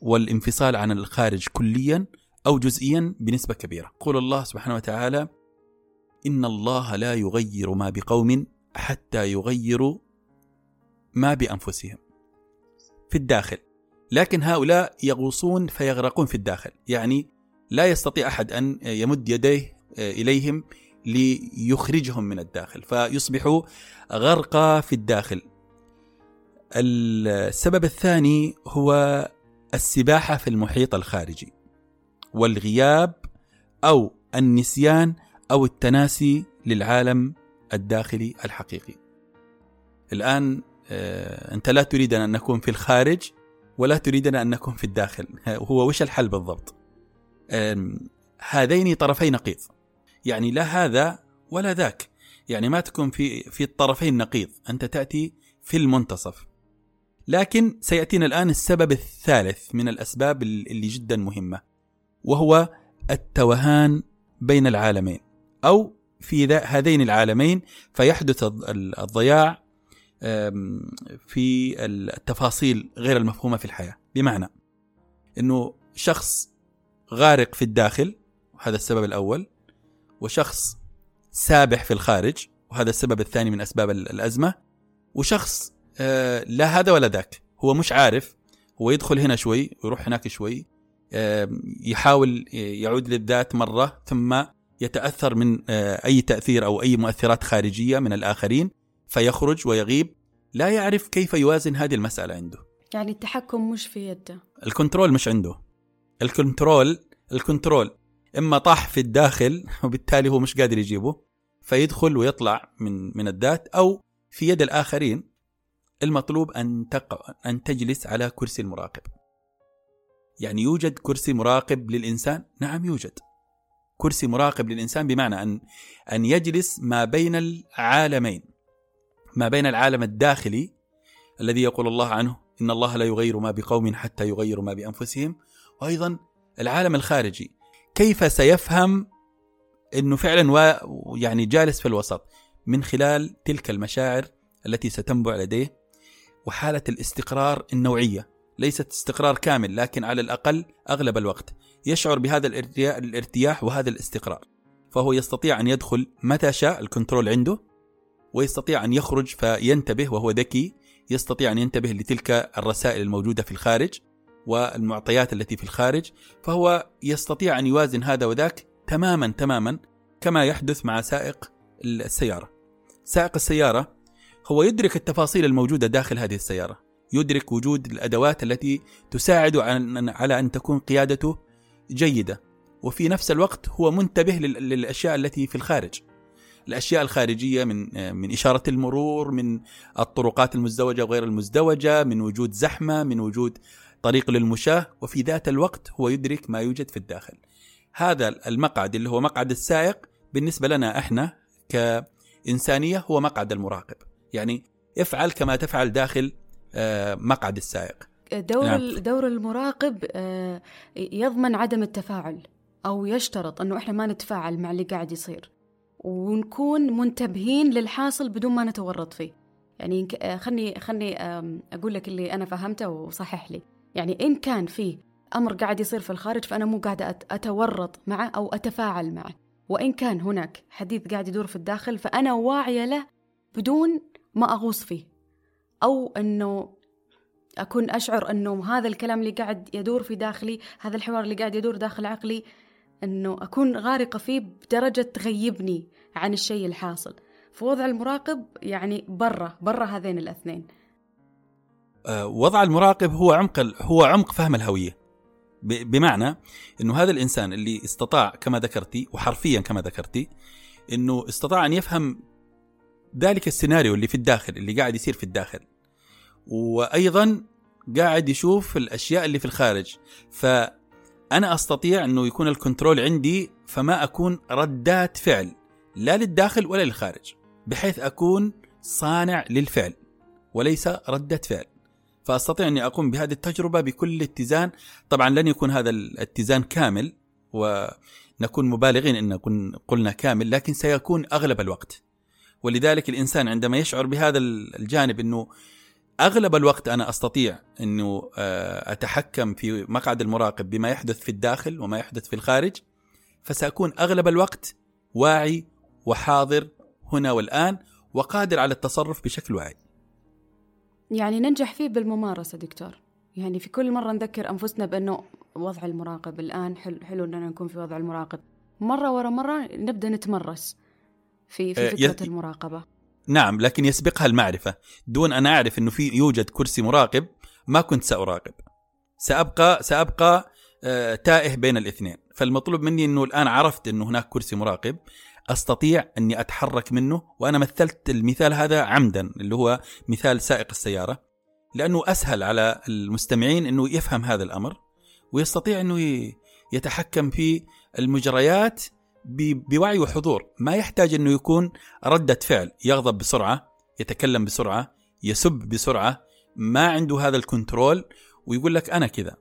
والانفصال عن الخارج كليا أو جزئيا بنسبة كبيرة. قول الله سبحانه وتعالى إن الله لا يغير ما بقوم حتى يغيروا ما بأنفسهم. في الداخل. لكن هؤلاء يغوصون فيغرقون في الداخل. يعني لا يستطيع أحد أن يمد يديه إليهم ليخرجهم من الداخل. فيصبحوا غرقى في الداخل. السبب الثاني هو السباحة في المحيط الخارجي والغياب أو النسيان أو التناسي للعالم الداخلي الحقيقي. الآن آه، أنت لا تريدنا أن نكون في الخارج ولا تريدنا أن نكون في الداخل. هو وش الحل بالضبط؟ هذين طرفي نقيض. يعني لا هذا ولا ذاك. يعني ما تكون في في الطرفين نقيض. أنت تأتي في المنتصف. لكن سيأتينا الآن السبب الثالث من الأسباب اللي جدا مهمة وهو التوهان بين العالمين أو في هذين العالمين فيحدث الضياع في التفاصيل غير المفهومة في الحياة. بمعنى إنه شخص غارق في الداخل هذا السبب الأول وشخص سابح في الخارج وهذا السبب الثاني من أسباب الأزمة وشخص آه، لا هذا ولا ذاك. هو مش عارف. هو يدخل هنا شوي ويروح هناك شوي يحاول يعود للذات مرة ثم يتأثر من آه، أي تأثير أو أي مؤثرات خارجية من الآخرين فيخرج ويغيب. لا يعرف كيف يوازن هذه المسألة عنده. يعني التحكم مش في يده. ال control مش عنده. ال control ال control. إما طاح في الداخل وبالتالي هو مش قادر يجيبه فيدخل ويطلع من من الذات أو في يد الآخرين. المطلوب أن تق... أن تجلس على كرسي المراقب. يعني يوجد كرسي مراقب للإنسان؟ نعم يوجد. كرسي مراقب للإنسان بمعنى أن أن يجلس ما بين العالمين. ما بين العالم الداخلي الذي يقول الله عنه إن الله لا يغير ما بقوم حتى يغيروا ما بأنفسهم. وأيضا العالم الخارجي. كيف سيفهم إنه فعلا و يعني جالس في الوسط من خلال تلك المشاعر التي ستنبع لديه وحالة الاستقرار النوعية. ليست استقرار كامل لكن على الأقل أغلب الوقت يشعر بهذا الارتياح وهذا الاستقرار. فهو يستطيع أن يدخل متى شاء الكنترول عنده ويستطيع أن يخرج فينتبه وهو ذكي يستطيع أن ينتبه لتلك الرسائل الموجودة في الخارج والمعطيات التي في الخارج. فهو يستطيع أن يوازن هذا وذاك تماما تماما كما يحدث مع سائق السيارة. سائق السيارة هو يدرك التفاصيل الموجودة داخل هذه السيارة، يدرك وجود الأدوات التي تساعد على أن تكون قيادته جيدة، وفي نفس الوقت هو منتبه للأشياء التي في الخارج. الأشياء الخارجية من من إشارة المرور، من الطرقات المزدوجة وغير المزدوجة، من وجود زحمة، من وجود طريق للمشاة. وفي ذات الوقت هو يدرك ما يوجد في الداخل. هذا المقعد اللي هو مقعد السائق بالنسبة لنا إحنا كإنسانية هو مقعد المراقب. يعني افعل كما تفعل داخل آه، مقعد السائق. دور نعم. دور المراقب آه، يضمن عدم التفاعل أو يشترط أنه إحنا ما نتفاعل مع اللي قاعد يصير. ونكون منتبهين للحاصل بدون ما نتورط فيه. يعني آه، خلني خلني أقول لك اللي أنا فهمته وصحح لي. يعني إن كان في أمر قاعد يصير في الخارج فأنا مو قاعدة أتورط معه أو أتفاعل معه. وإن كان هناك حديث قاعد يدور في الداخل فأنا واعية له بدون ما أغوص فيه. أو أنه أكون أشعر أنه هذا الكلام اللي قاعد يدور في داخلي هذا الحوار اللي قاعد يدور داخل عقلي أنه أكون غارقة فيه بدرجة تغيبني عن الشيء الحاصل. فوضع المراقب يعني برا برا هذين الاثنين. آه، وضع المراقب هو عمق هو عمق فهم الهوية. بمعنى إنه هذا الإنسان اللي استطاع كما ذكرتي وحرفيا كما ذكرتي إنه استطاع أن يفهم ذلك السيناريو اللي في الداخل اللي قاعد يصير في الداخل. وأيضا قاعد يشوف الأشياء اللي في الخارج. فأنا أستطيع إنه يكون الكنترول عندي فما أكون ردات فعل لا للداخل ولا للخارج بحيث أكون صانع للفعل وليس ردة فعل. فأستطيع إني أقوم بهذه التجربة بكل اتزان. طبعا لن يكون هذا الاتزان كامل ونكون مبالغين إن قلنا كامل لكن سيكون أغلب الوقت. ولذلك الإنسان عندما يشعر بهذا الجانب إنه أغلب الوقت أنا أستطيع إنه آه، أتحكم في مقعد المراقب بما يحدث في الداخل وما يحدث في الخارج فسأكون أغلب الوقت واعي وحاضر هنا والآن وقادر على التصرف بشكل واعي. يعني ننجح فيه بالممارسة دكتور. يعني في كل مرة نذكر أنفسنا بأنه وضع المراقب الآن حلو, حلو أننا نكون في وضع المراقب. مرة ورا مرة نبدأ نتمرس. في في آه، فكرة المراقبة. نعم لكن يسبقها المعرفة. دون أن أعرف أنه في يوجد كرسي مراقب ما كنت سأراقب. سأبقى سأبقى آه، تائه بين الاثنين. فالمطلوب مني أنه الآن عرفت أنه هناك كرسي مراقب. أستطيع أني أتحرك منه وأنا مثلت المثال هذا عمدا اللي هو مثال سائق السيارة. لأنه أسهل على المستمعين إنه يفهم هذا الأمر ويستطيع إنه يتحكم في المجريات بوعي وحضور. ما يحتاج إنه يكون ردة فعل. يغضب بسرعة يتكلم بسرعة يسب بسرعة. ما عنده هذا الكنترول ويقول لك أنا كذا.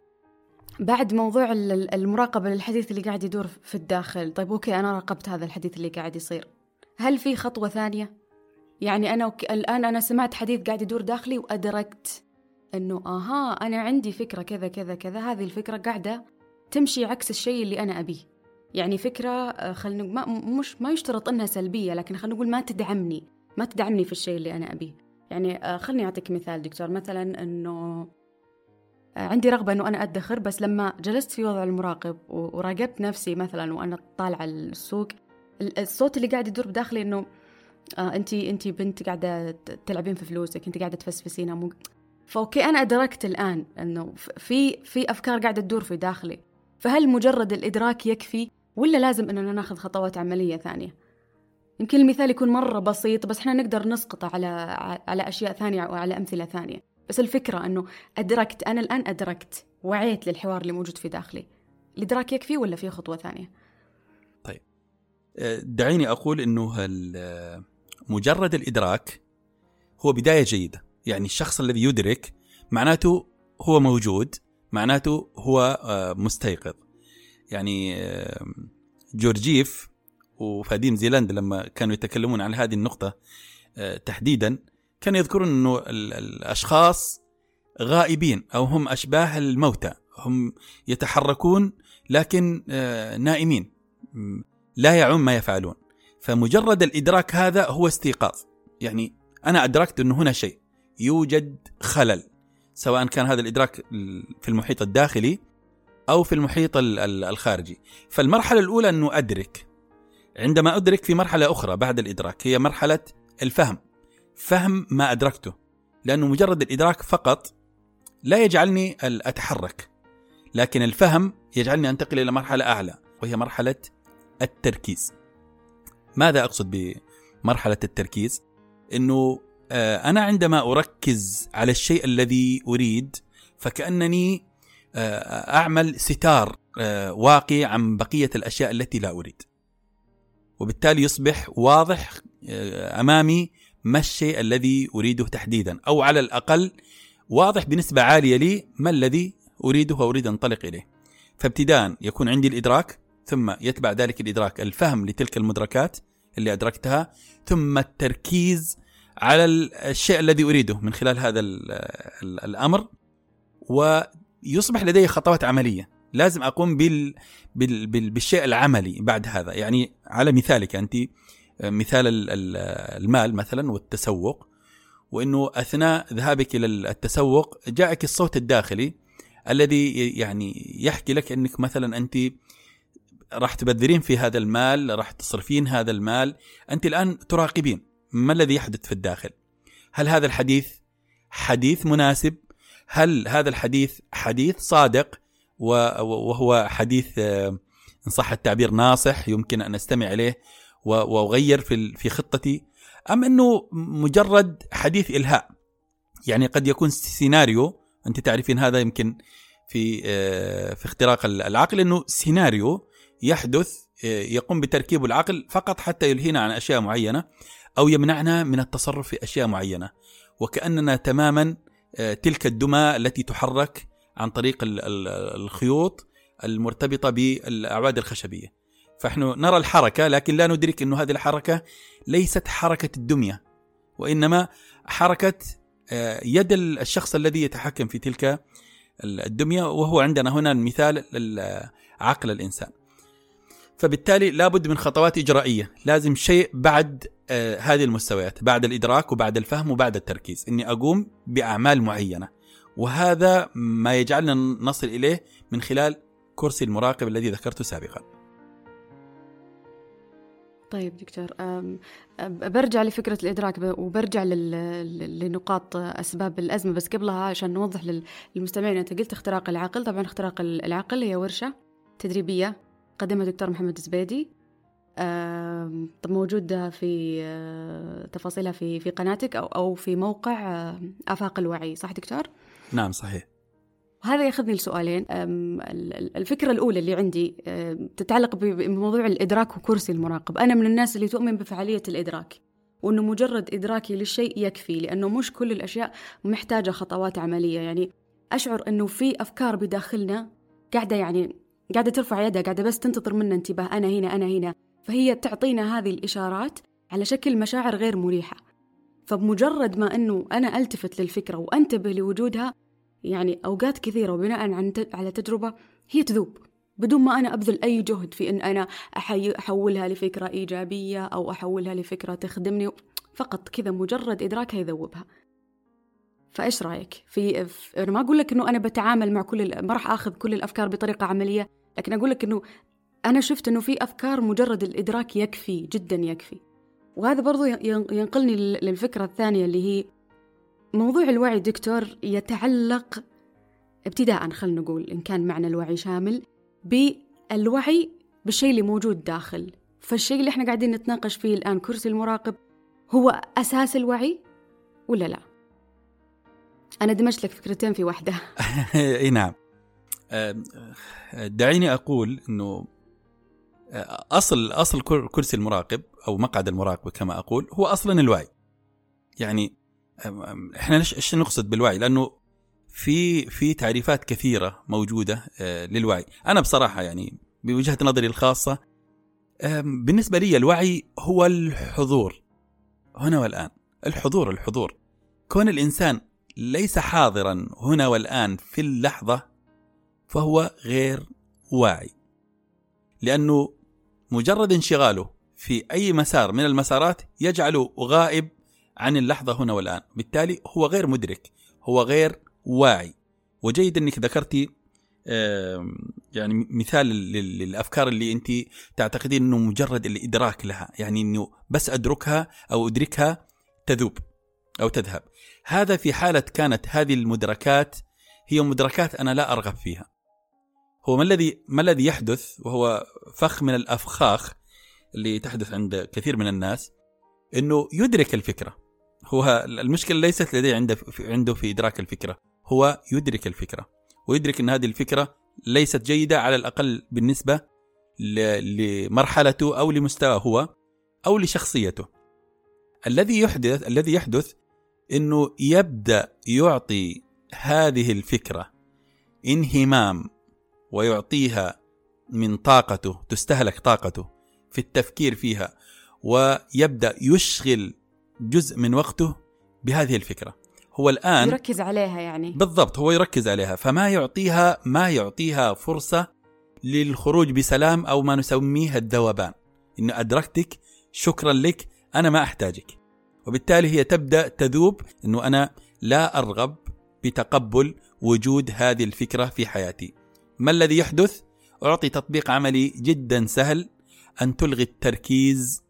بعد موضوع المراقبة للحديث اللي قاعد يدور في الداخل. طيب okay أنا راقبت هذا الحديث اللي قاعد يصير. هل في خطوة ثانية؟ يعني أنا okay الآن أنا سمعت حديث قاعد يدور داخلي وأدركت أنه آها أنا عندي فكرة كذا كذا كذا. هذه الفكرة قاعدة تمشي عكس الشيء اللي أنا أبيه. يعني فكرة آه، خلينا ما مش ما يشترط إنها سلبية لكن خلينا نقول ما تدعمني ما تدعمني في الشيء اللي أنا أبيه. يعني آه، خلني أعطيك مثال دكتور. مثلا إنه آه، عندي رغبة إنه أنا أدخر بس لما جلست في وضع المراقب وراقبت نفسي مثلا وأنا طالعة السوق الصوت اللي قاعد يدور بداخلي إنه انت انت بنت قاعدة تلعبين في فلوسك انت قاعدة تفسفسينها مو فأوكي أنا أدركت الآن إنه في في أفكار قاعدة تدور في داخلي. فهل مجرد الإدراك يكفي؟ ولا لازم إننا ناخذ خطوات عملية ثانية؟ يمكن المثال يكون مرة بسيط بس إحنا نقدر نسقطه على على أشياء ثانية أو على أمثلة ثانية. بس الفكرة إنه أدركت أنا الآن أدركت وعيت للحوار اللي موجود في داخلي. الإدراك يكفي ولا في خطوة ثانية؟ طيب. آه، دعيني أقول إنه مجرد الإدراك هو بداية جيدة. يعني الشخص الذي يدرك معناته هو موجود معناته هو آه، مستيقظ. يعني آه، جورجيف وفاديم زيلاند لما كانوا يتكلمون عن هذه النقطة آه، تحديدا كانوا يذكرون أنه الأشخاص غائبين أو هم أشباه الموتى هم يتحركون لكن نائمين لا يعون ما يفعلون. فمجرد الإدراك هذا هو استيقاظ. يعني أنا أدركت أنه هنا شيء يوجد خلل سواء كان هذا الإدراك في المحيط الداخلي أو في المحيط الخارجي. فالمرحلة الأولى أنه أدرك. عندما أدرك في مرحلة أخرى بعد الإدراك هي مرحلة الفهم. فهم ما أدركته. لأنه مجرد الإدراك فقط لا يجعلني أتحرك. لكن الفهم يجعلني أنتقل إلى مرحلة أعلى وهي مرحلة التركيز. ماذا أقصد بمرحلة التركيز؟ أنه آه، أنا عندما أركز على الشيء الذي أريد فكأنني آه، أعمل ستار آه، واقي عن بقية الأشياء التي لا أريد. وبالتالي يصبح واضح أمامي ما الشيء الذي أريده تحديدا أو على الأقل واضح بنسبة عالية لي ما الذي أريده وأريد أن أنطلق إليه. فابتداء يكون عندي الإدراك ثم يتبع ذلك الإدراك الفهم لتلك المدركات اللي أدركتها ثم التركيز على الشيء الذي أريده من خلال هذا الأمر ويصبح لدي خطوات عملية. لازم أقوم بال بال بال بالشيء العملي بعد هذا. يعني على مثالك أنت مثال المال مثلا والتسوق وإنه أثناء ذهابك إلى التسوق جاءك الصوت الداخلي الذي يعني يحكي لك إنك مثلا أنت راح تبذرين في هذا المال راح تصرفين هذا المال. أنت الآن تراقبين ما الذي يحدث في الداخل. هل هذا الحديث حديث مناسب؟ هل هذا الحديث حديث صادق وهو حديث آه، إن صح التعبير ناصح يمكن أن أستمع إليه وأغير في في خطتي أم أنه مجرد حديث إلهاء؟ يعني قد يكون سيناريو أنت تعرفين هذا يمكن في آه، في اختراق العقل أنه سيناريو يحدث آه، يقوم بتركيب العقل فقط حتى يلهينا عن أشياء معينة أو يمنعنا من التصرف في أشياء معينة. وكأننا تماما تلك الدمى التي تحرك عن طريق الخيوط المرتبطة بالأعواد الخشبية. فنحن نرى الحركة لكن لا ندرك إنه هذه الحركة ليست حركة الدمية وإنما حركة آه، يد الشخص الذي يتحكم في تلك الدمية. وهو عندنا هنا المثال عقل الإنسان. فبالتالي لابد من خطوات إجرائية. لازم شيء بعد آه هذه المستويات بعد الإدراك وبعد الفهم وبعد التركيز. إني أقوم بأعمال معينة. وهذا ما يجعلنا نصل إليه من خلال كرسي المراقب الذي ذكرته سابقا. طيب دكتور برجع لفكرة الإدراك وبرجع لنقاط أسباب الأزمة. بس قبلها عشان نوضح للمستمعين أنت قلت اختراق العقل. طبعا اختراق العقل هي ورشة تدريبية. قدمها الدكتور محمد الزبيدي. طب موجودة في آه، تفاصيلها في في قناتك أو أو في موقع آه، آفاق الوعي صح دكتور؟ نعم صحيح. هذا ياخذني لسؤالين. الفكرة الأولى اللي عندي تتعلق بموضوع الإدراك وكرسي المراقب. أنا من الناس اللي تؤمن بفعالية الإدراك وأنه مجرد إدراكي للشيء يكفي لأنه مش كل الأشياء محتاجة خطوات عملية. يعني أشعر أنه في أفكار بداخلنا قاعدة يعني قاعدة ترفع يدها قاعدة بس تنتظر منا انتباه أنا هنا أنا هنا. فهي تعطينا هذه الإشارات على شكل مشاعر غير مريحة. فبمجرد ما أنه أنا ألتفت للفكرة وأنتبه لوجودها يعني أوقات كثيرة وبناء على تجربة هي تذوب. بدون ما أنا أبذل أي جهد في أن أنا أحولها لفكرة إيجابية أو أحولها لفكرة تخدمني فقط كذا مجرد إدراكها يذوبها. فإيش رأيك؟ في, أنا ما أقول لك أنه أنا بتعامل مع كل ما راح أخذ كل الأفكار بطريقة عملية لكن أقول لك أنه أنا شفت أنه في أفكار مجرد الإدراك يكفي جدا يكفي. وهذا برضو ينقلني للفكرة الثانية اللي هي موضوع الوعي دكتور يتعلق ابتداء خلينا نقول إن كان معنى الوعي شامل بالوعي بالشيء اللي موجود داخل. فالشيء اللي إحنا قاعدين نتناقش فيه الآن كرسي المراقب هو أساس الوعي ولا لا؟ أنا دمجت لك فكرتين في واحدة. إي نعم. دعيني أقول أنه أصل أصل كرسي المراقب أو مقعد المراقبة كما أقول هو أصلا الوعي. يعني إحنا إيش نقصد بالوعي؟ لأنه في في تعريفات كثيرة موجودة آه، للوعي. أنا بصراحة يعني بوجهة نظري الخاصة بالنسبة لي الوعي هو الحضور. هنا والآن. الحضور الحضور. كون الإنسان ليس حاضرا هنا والآن في اللحظة فهو غير واعي. لأنه مجرد انشغاله في أي مسار من المسارات يجعله غائب عن اللحظة هنا والآن. بالتالي هو غير مدرك هو غير واعي. وجيد إنك ذكرتي يعني مثال للأفكار اللي أنت تعتقدين إنه مجرد الإدراك لها. يعني إنه بس أدركها أو أدركها تذوب أو تذهب. هذا في حالة كانت هذه المدركات هي مدركات أنا لا أرغب فيها. هو ما الذي ما الذي يحدث وهو فخ من الأفخاخ اللي تحدث عند كثير من الناس إنه يدرك الفكرة. هو المشكلة ليست لديه عنده في عنده في إدراك الفكرة. هو يدرك الفكرة. ويدرك إن هذه الفكرة ليست جيدة على الأقل بالنسبة لمرحلته أو لمستواه هو أو لشخصيته. الذي يحدث الذي يحدث إنه يبدأ يعطي هذه الفكرة انهمام ويعطيها من طاقته تستهلك طاقته في التفكير فيها ويبدأ يشغل جزء من وقته بهذه الفكرة. هو الآن يركز عليها يعني. بالضبط هو يركز عليها. فما يعطيها ما يعطيها فرصة للخروج بسلام أو ما نسميه الذوبان انه أدركتك شكرا لك أنا ما أحتاجك. وبالتالي هي تبدأ تذوب إنه أنا لا أرغب بتقبل وجود هذه الفكرة في حياتي. ما الذي يحدث؟ أعطي تطبيق عملي جدا سهل أن تلغي التركيز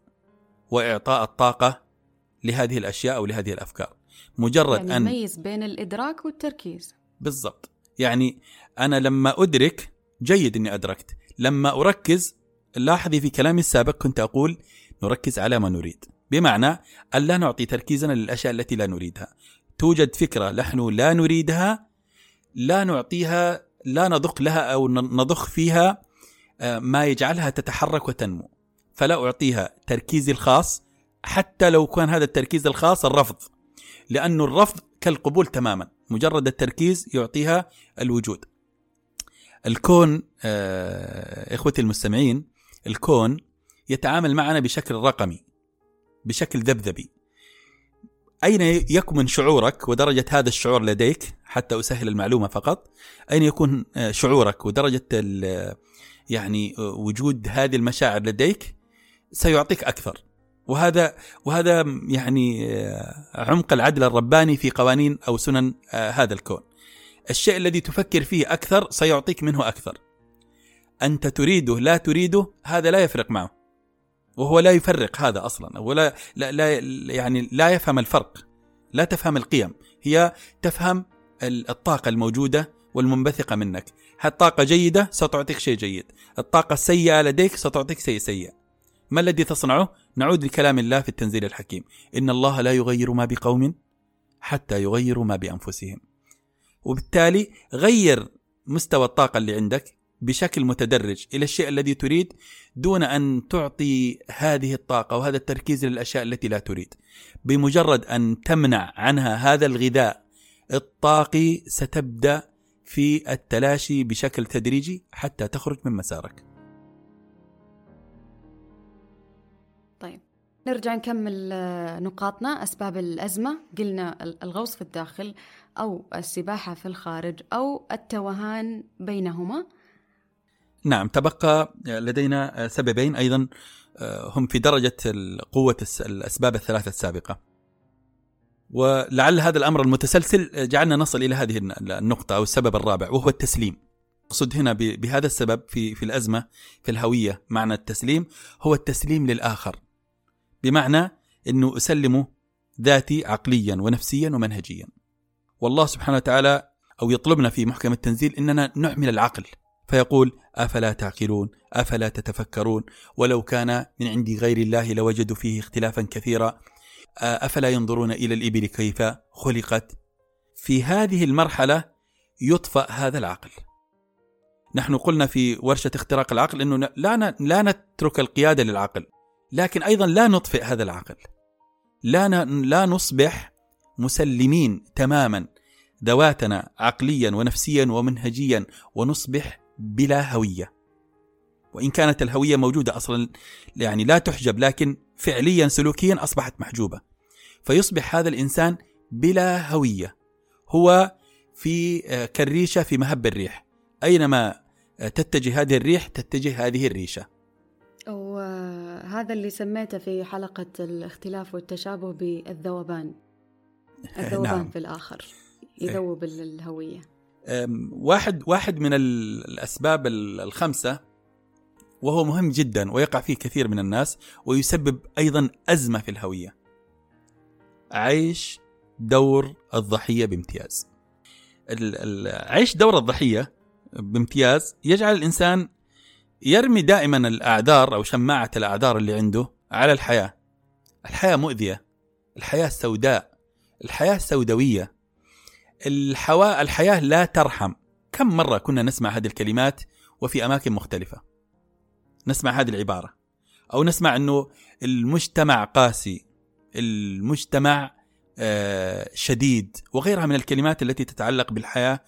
وإعطاء الطاقة لهذه الأشياء أو لهذه الأفكار. مجرد يعني أن يميز بين الإدراك والتركيز. بالضبط. يعني أنا لما أدرك جيد إني أدركت. لما أركز لاحظي في كلامي السابق كنت أقول نركز على ما نريد. بمعنى أن لا نعطي تركيزنا للأشياء التي لا نريدها. توجد فكرة نحن لا نريدها لا نعطيها لا نضخ لها أو نضخ فيها آه، ما يجعلها تتحرك وتنمو. فلا أعطيها تركيزي الخاص حتى لو كان هذا التركيز الخاص الرفض. لأنه الرفض كالقبول تماما. مجرد التركيز يعطيها الوجود. الكون آه إخوتي المستمعين الكون يتعامل معنا بشكل رقمي بشكل ذبذبي. أين يكمن شعورك ودرجة هذا الشعور لديك حتى أسهل المعلومة فقط أين يكون آه، شعورك ودرجة يعني آه، وجود هذه المشاعر لديك سيعطيك أكثر وهذا وهذا يعني آه، عمق العدل الرباني في قوانين أو سنن آه، هذا الكون. الشيء الذي تفكر فيه أكثر سيعطيك منه أكثر. أنت تريده لا تريده هذا لا يفرق معه. وهو لا يفرق هذا أصلا هو لا, لا, لا يعني لا يفهم الفرق. لا تفهم القيم، هي تفهم الطاقة الموجودة والمنبثقة منك. الطاقه جيدة ستعطيك شيء جيد، الطاقة السيئة لديك ستعطيك شيء سيء. ما الذي تصنعه؟ نعود لكلام الله في التنزيل الحكيم إن الله لا يغير ما بقوم حتى يغيروا ما بأنفسهم وبالتالي غير مستوى الطاقة اللي عندك بشكل متدرج إلى الشيء الذي تريد دون أن تعطي هذه الطاقة وهذا التركيز للأشياء التي لا تريد. بمجرد أن تمنع عنها هذا الغذاء الطاقي ستبدأ في التلاشي بشكل تدريجي حتى تخرج من مسارك. نرجع نكمل آه، نقاطنا. أسباب الأزمة قلنا الغوص في الداخل أو السباحة في الخارج أو التوهان بينهما. نعم تبقى لدينا سببين أيضا هم في درجة قوه الأسباب الثلاثة السابقة. ولعل هذا الأمر المتسلسل جعلنا نصل إلى هذه النقطة أو السبب الرابع وهو التسليم. أقصد هنا بهذا السبب في في الأزمة في الهوية معنى التسليم هو التسليم للآخر. بمعنى إنه اسلمه ذاتي عقليا ونفسيا ومنهجيا. والله سبحانه وتعالى أو يطلبنا في محكم التنزيل إننا نعمل العقل فيقول أفلا تعقلون أفلا تتفكرون ولو كان من عند غير الله لوجدوا فيه اختلافا كثيرا. أفلا ينظرون إلى الإبل كيف خلقت؟ في هذه المرحلة يطفأ هذا العقل. نحن قلنا في ورشة اختراق العقل إنه لا لا نترك القيادة للعقل لكن أيضا لا نطفئ هذا العقل. لا لا نصبح مسلمين تماما ذواتنا عقليا ونفسيا ومنهجيا ونصبح بلا هوية. وإن كانت الهوية موجودة أصلا يعني لا تحجب لكن فعليا سلوكيا أصبحت محجوبة. فيصبح هذا الإنسان بلا هوية. هو في آه، كالريشة في مهب الريح. أينما آه، تتجه هذه الريح تتجه هذه الريشة. وهذا اللي سميته في حلقة الاختلاف والتشابه بالذوبان. الذوبان نعم. في الآخر يذوب الهوية. واحد واحد من الأسباب الخمسة وهو مهم جدا ويقع فيه كثير من الناس ويسبب أيضا أزمة في الهوية. عيش دور الضحية بامتياز. عيش دور الضحية بامتياز يجعل الإنسان يرمي دائما الأعذار أو شماعة الأعذار اللي عنده على الحياة. الحياة مؤذية، الحياة سوداء، الحياة سوداوية. الحوا... الحياة لا ترحم. كم مرة كنا نسمع هذه الكلمات وفي أماكن مختلفة. نسمع هذه العبارة أو نسمع أنه المجتمع قاسي المجتمع آه، شديد وغيرها من الكلمات التي تتعلق بالحياة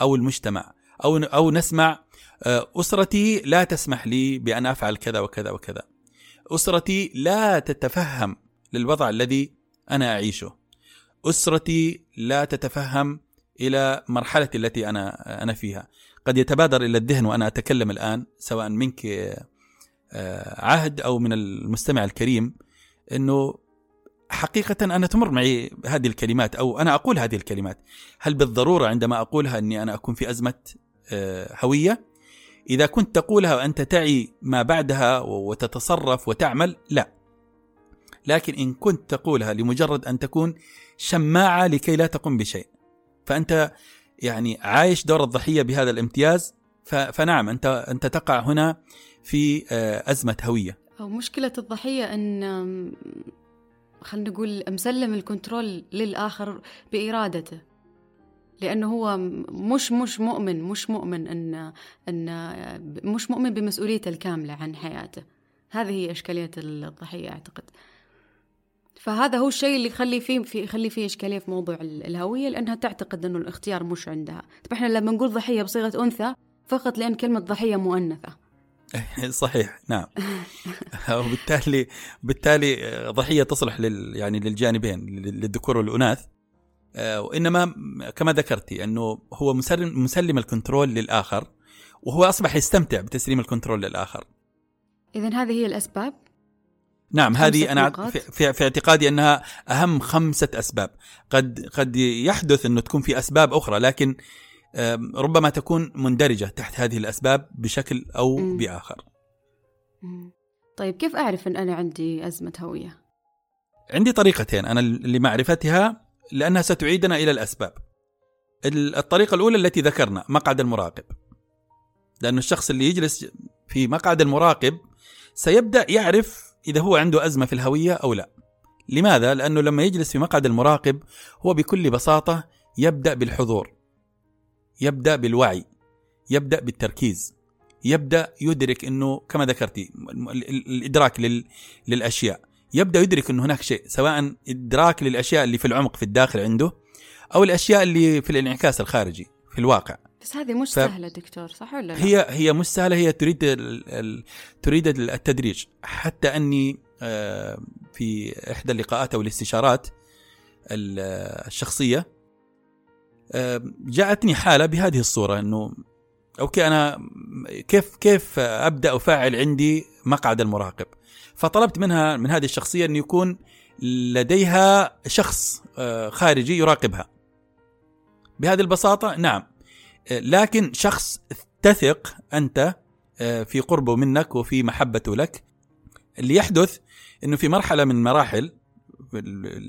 أو المجتمع أو أو نسمع آه، أسرتي لا تسمح لي بأن أفعل كذا وكذا وكذا أسرتي لا تتفهم للوضع الذي أنا أعيشه أسرتي لا تتفهم إلى مرحلة التي أنا أنا فيها. قد يتبادر إلى الذهن وأنا أتكلم الآن سواء منك آه، عهد أو من المستمع الكريم إنه حقيقة أنا تمر معي هذه الكلمات أو أنا أقول هذه الكلمات. هل بالضرورة عندما أقولها أني أنا أكون في أزمة آه، هوية؟ إذا كنت تقولها وأنت تعي ما بعدها وتتصرف وتعمل لا. لكن إن كنت تقولها لمجرد أن تكون شماعة لكي لا تقوم بشيء. فأنت يعني عايش دور الضحية بهذا الامتياز فنعم أنت أنت تقع هنا في آه، أزمة هوية. أو مشكلة الضحية أن خلينا نقول مسلم الكنترول للآخر بإرادته. لأنه هو مش مش مؤمن مش مؤمن أن أن مش مؤمن بمسؤوليته الكاملة عن حياته. هذه هي إشكالية الضحية أعتقد. فهذا هو الشيء اللي يخلي فيه في يخلي فيه إشكالية في موضوع الهوية لأنها تعتقد إنه الاختيار مش عندها. طيب إحنا لما نقول ضحية بصيغة أنثى فقط لأن كلمة ضحية مؤنثة. صحيح نعم. وبالتالي بالتالي ضحية تصلح لل يعني للجانبين للذكور والأناث. آه، وإنما كما ذكرتي أنه هو مسلم مسلم ال control للآخر وهو أصبح يستمتع بتسليم ال control للآخر. اذا هذه هي الأسباب. نعم هذه أنا في, في اعتقادي أنها أهم خمسة أسباب. قد قد يحدث أنه تكون في أسباب أخرى لكن ربما تكون مندرجة تحت هذه الأسباب بشكل أو مم. بآخر. طيب كيف أعرف أن أنا عندي أزمة هوية؟ عندي طريقتين أنا لمعرفتها لأنها ستعيدنا إلى الأسباب. الطريقة الأولى التي ذكرنا مقعد المراقب. لأن الشخص اللي يجلس في مقعد المراقب سيبدأ يعرف إذا هو عنده أزمة في الهوية أو لا. لماذا؟ لأنه لما يجلس في مقعد المراقب هو بكل بساطة يبدأ بالحضور يبدأ بالوعي يبدأ بالتركيز يبدأ يدرك إنه كما ذكرتي الإدراك لل... للأشياء. يبدأ يدرك إنه هناك شيء سواء إدراك للأشياء اللي في العمق في الداخل عنده أو الأشياء اللي في الانعكاس الخارجي في الواقع. بس هذه مش ف... سهلة دكتور صح ولا لا؟ هي هي مش سهلة هي تريد ال... ال... تريد التدريج. حتى أني آه، في إحدى اللقاءات أو الاستشارات الشخصية جاءتني حالة بهذه الصورة إنه أوكي أنا كيف كيف أبدأ افعل عندي مقعد المراقب؟ فطلبت منها من هذه الشخصية أن يكون لديها شخص آه، خارجي يراقبها. بهذه البساطة نعم. آه، لكن شخص تثق أنت آه، في قربه منك وفي محبته لك اللي يحدث إنه في مرحلة من مراحل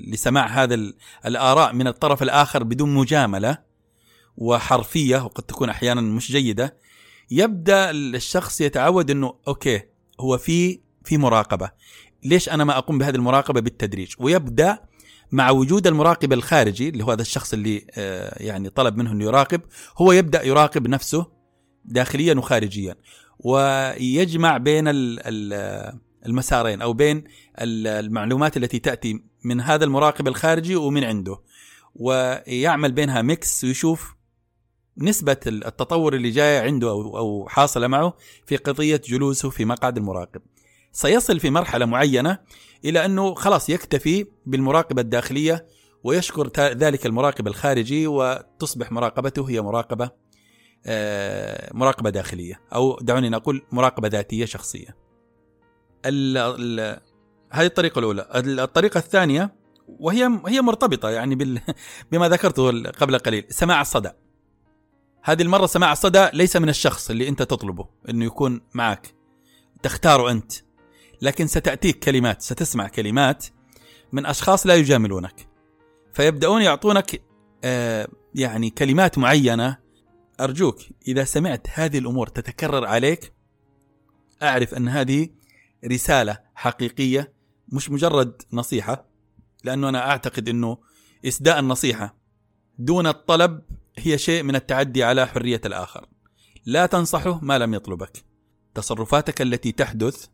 لسماع هذا الآراء من الطرف الآخر بدون مجاملة وحرفية وقد تكون أحيانا مش جيدة يبدأ الشخص يتعود إنه أوكي هو في في مراقبة. ليش أنا ما أقوم بهذه المراقبة بالتدريج؟ ويبدأ مع وجود المراقب الخارجي اللي هو هذا الشخص اللي آه، يعني طلب منه إنه يراقب هو يبدأ يراقب نفسه داخليا وخارجيا. ويجمع بين المسارين أو بين المعلومات التي تأتي من هذا المراقب الخارجي ومن عنده. ويعمل بينها ميكس ويشوف نسبة التطور اللي جاية عنده أو, أو حاصلة معه في قضية جلوسه في مقعد المراقب. سيصل في مرحلة معينة إلى أنه خلاص يكتفي بالمراقبة الداخلية ويشكر ذلك المراقب الخارجي وتصبح مراقبته هي مراقبة آه، مراقبة داخلية. أو دعوني نقول مراقبة ذاتية شخصية. ال ال هذه الطريقة الأولى. الطريقة الثانية وهي هي مرتبطة يعني بال بما ذكرته قبل قليل. سماع الصدى. هذه المرة سماع الصدى ليس من الشخص اللي أنت تطلبه أنه يكون معك. تختاره أنت. لكن ستأتيك كلمات ستسمع كلمات من أشخاص لا يجاملونك. فيبدأون يعطونك آه يعني كلمات معينة. أرجوك إذا سمعت هذه الأمور تتكرر عليك أعرف أن هذه رسالة حقيقية مش مجرد نصيحة لأنه أنا أعتقد أنه إسداء النصيحة دون الطلب هي شيء من التعدي على حرية الآخر. لا تنصحه ما لم يطلبك. تصرفاتك التي تحدث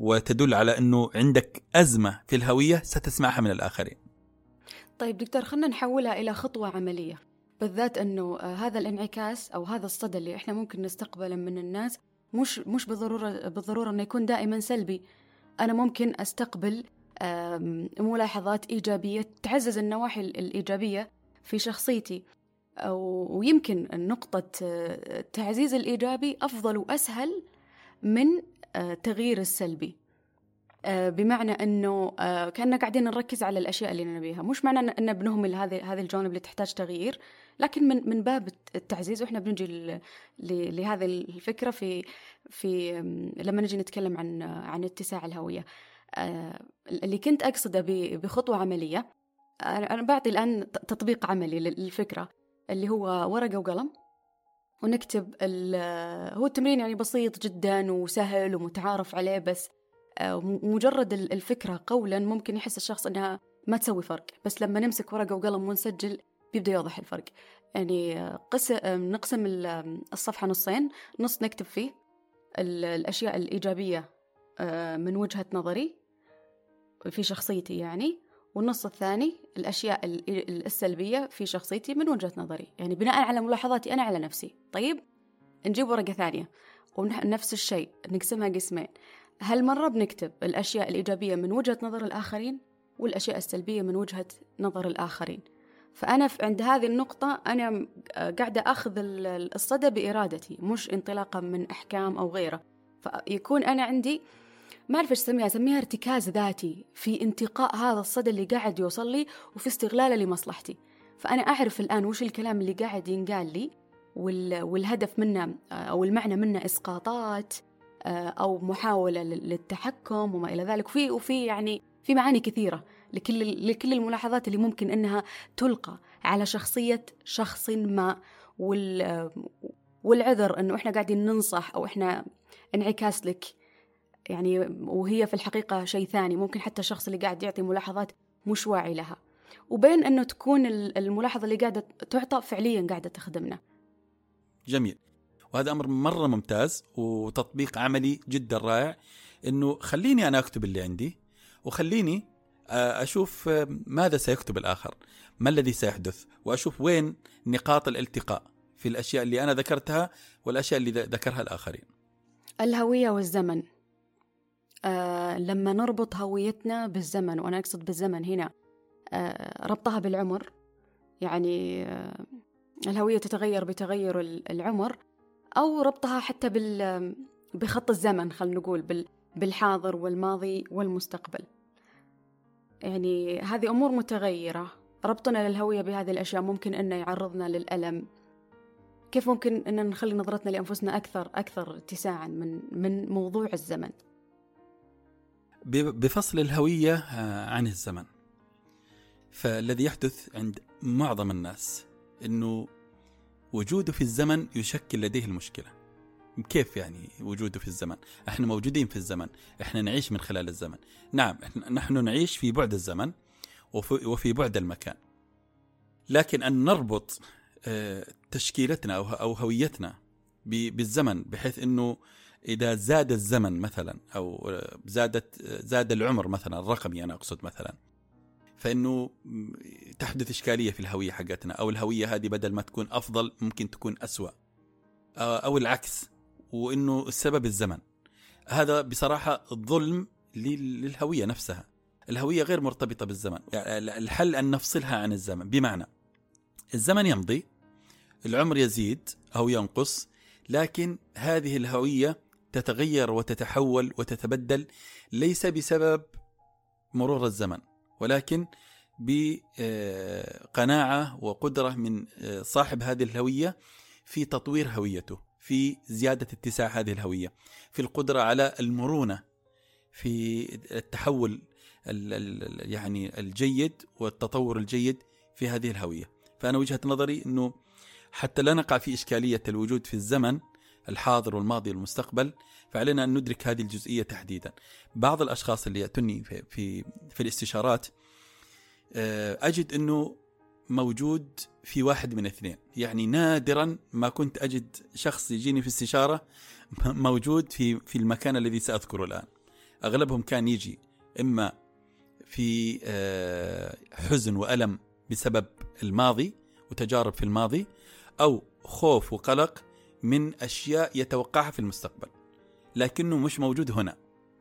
وتدل على أنه عندك أزمة في الهوية ستسمعها من الآخرين. طيب دكتور خلينا نحولها إلى خطوة عملية بالذات أنه آه، هذا الانعكاس أو هذا الصدى اللي إحنا ممكن نستقبله من الناس مش مش بالضرورة بالضرورة أنه يكون دائما سلبي. أنا ممكن أستقبل ملاحظات إيجابية تعزز النواحي الإيجابية في شخصيتي. ويمكن نقطة التعزيز الإيجابي أفضل وأسهل من التغيير السلبي. بمعنى إنه كنا قاعدين نركز على الأشياء اللي نبيها. مش معنى ان بنهمل هذه هذه الجوانب اللي تحتاج تغيير لكن من من باب التعزيز وإحنا بنجي لهذه الفكرة في في لما نجي نتكلم عن عن اتساع الهوية. اللي كنت أقصده بخطوة عملية أنا بعطي الآن تطبيق عملي للفكرة اللي هو ورقة وقلم. ونكتب هو التمرين يعني بسيط جدا وسهل ومتعارف عليه بس آه، مجرد الفكرة قولا ممكن يحس الشخص إنها ما تسوي فرق. بس لما نمسك ورقة وقلم ونسجل بيبدأ يوضح الفرق. يعني آه، قس... آه، نقسم الصفحة نصين. نص نكتب فيه الأشياء الإيجابية من وجهة نظري في شخصيتي يعني. والنص الثاني الأشياء السلبية في شخصيتي من وجهة نظري. يعني بناء على ملاحظاتي أنا على نفسي. طيب نجيب ورقة ثانية. ونفس الشيء نقسمها قسمين. هالمرة بنكتب الأشياء الإيجابية من وجهة نظر الآخرين والأشياء السلبية من وجهة نظر الآخرين؟ فأنا عند هذه النقطة أنا قاعدة أخذ الصدى بإرادتي مش انطلاقا من أحكام أو غيره. فيكون أنا عندي ما أعرف إيش أسميها أسميها ارتكاز ذاتي في انتقاء هذا الصدى اللي قاعد يوصل لي وفي استغلاله لمصلحتي. فأنا أعرف الآن وش الكلام اللي قاعد ينقال لي والهدف منه أو المعنى منه إسقاطات آه، أو محاولة للتحكم وما إلى ذلك. وفي وفي يعني في معاني كثيرة لكل لكل الملاحظات اللي ممكن إنها تلقى على شخصية شخص ما. وال والعذر إنه إحنا قاعدين ننصح أو إحنا انعكاس لك. يعني وهي في الحقيقة شيء ثاني. ممكن حتى الشخص اللي قاعد يعطي ملاحظات مش واعي لها. وبين أنه تكون الملاحظة اللي قاعدة تعطى فعليا قاعدة تخدمنا. جميل. وهذا أمر مرة ممتاز وتطبيق عملي جدا رائع. أنه خليني أنا أكتب اللي عندي وخليني آه، أشوف آه، ماذا سيكتب الآخر ما الذي سيحدث وأشوف وين نقاط الالتقاء في الأشياء اللي أنا ذكرتها والأشياء اللي ذكرها الآخرين. الهوية والزمن. آه لما نربط هويتنا بالزمن وأنا أقصد بالزمن هنا آه ربطها بالعمر. يعني آه الهوية تتغير بتغير العمر أو ربطها حتى بال بخط الزمن خلينا نقول بال بالحاضر والماضي والمستقبل. يعني هذه أمور متغيرة. ربطنا للهوية بهذه الأشياء ممكن أنه يعرضنا للألم. كيف ممكن أن نخلي نظرتنا لأنفسنا أكثر أكثر اتساعا من من موضوع الزمن؟ بفصل الهوية آه، عن الزمن. فالذي يحدث عند معظم الناس أنه وجوده في الزمن يشكل لديه المشكلة. كيف يعني وجوده في الزمن؟ إحنا موجودين في الزمن إحنا نعيش من خلال الزمن. نعم نحن نعيش في بعد الزمن وفي بعد المكان. لكن أن نربط آه، تشكيلتنا أو هويتنا بالزمن بحيث أنه إذا زاد الزمن مثلا أو زادت زاد العمر مثلا الرقمي أنا أقصد مثلا فإنه تحدث إشكالية في الهوية حقتنا أو الهوية هذه بدل ما تكون أفضل ممكن تكون أسوأ أو العكس وإنه السبب الزمن. هذا بصراحة ظلم للهوية نفسها. الهوية غير مرتبطة بالزمن. يعني الحل أن نفصلها عن الزمن. بمعنى الزمن يمضي العمر يزيد أو ينقص لكن هذه الهوية تتغير وتتحول وتتبدل ليس بسبب مرور الزمن ولكن بقناعه وقدرة من صاحب هذه الهوية في تطوير هويته في زيادة اتساع هذه الهوية في القدرة على المرونة في التحول يعني الجيد والتطور الجيد في هذه الهوية. فأنا وجهة نظري إنه حتى لا نقع في إشكالية الوجود في الزمن الحاضر والماضي والمستقبل فعلينا أن ندرك هذه الجزئية تحديدا. بعض الأشخاص اللي يأتوني في في, في الاستشارات آه، أجد إنه موجود في واحد من اثنين، يعني نادرا ما كنت أجد شخص يجيني في استشاره موجود في في المكان الذي سأذكره الآن. أغلبهم كان يجي إما في آه، حزن وألم بسبب الماضي وتجارب في الماضي أو خوف وقلق من أشياء يتوقعها في المستقبل لكنه مش موجود هنا.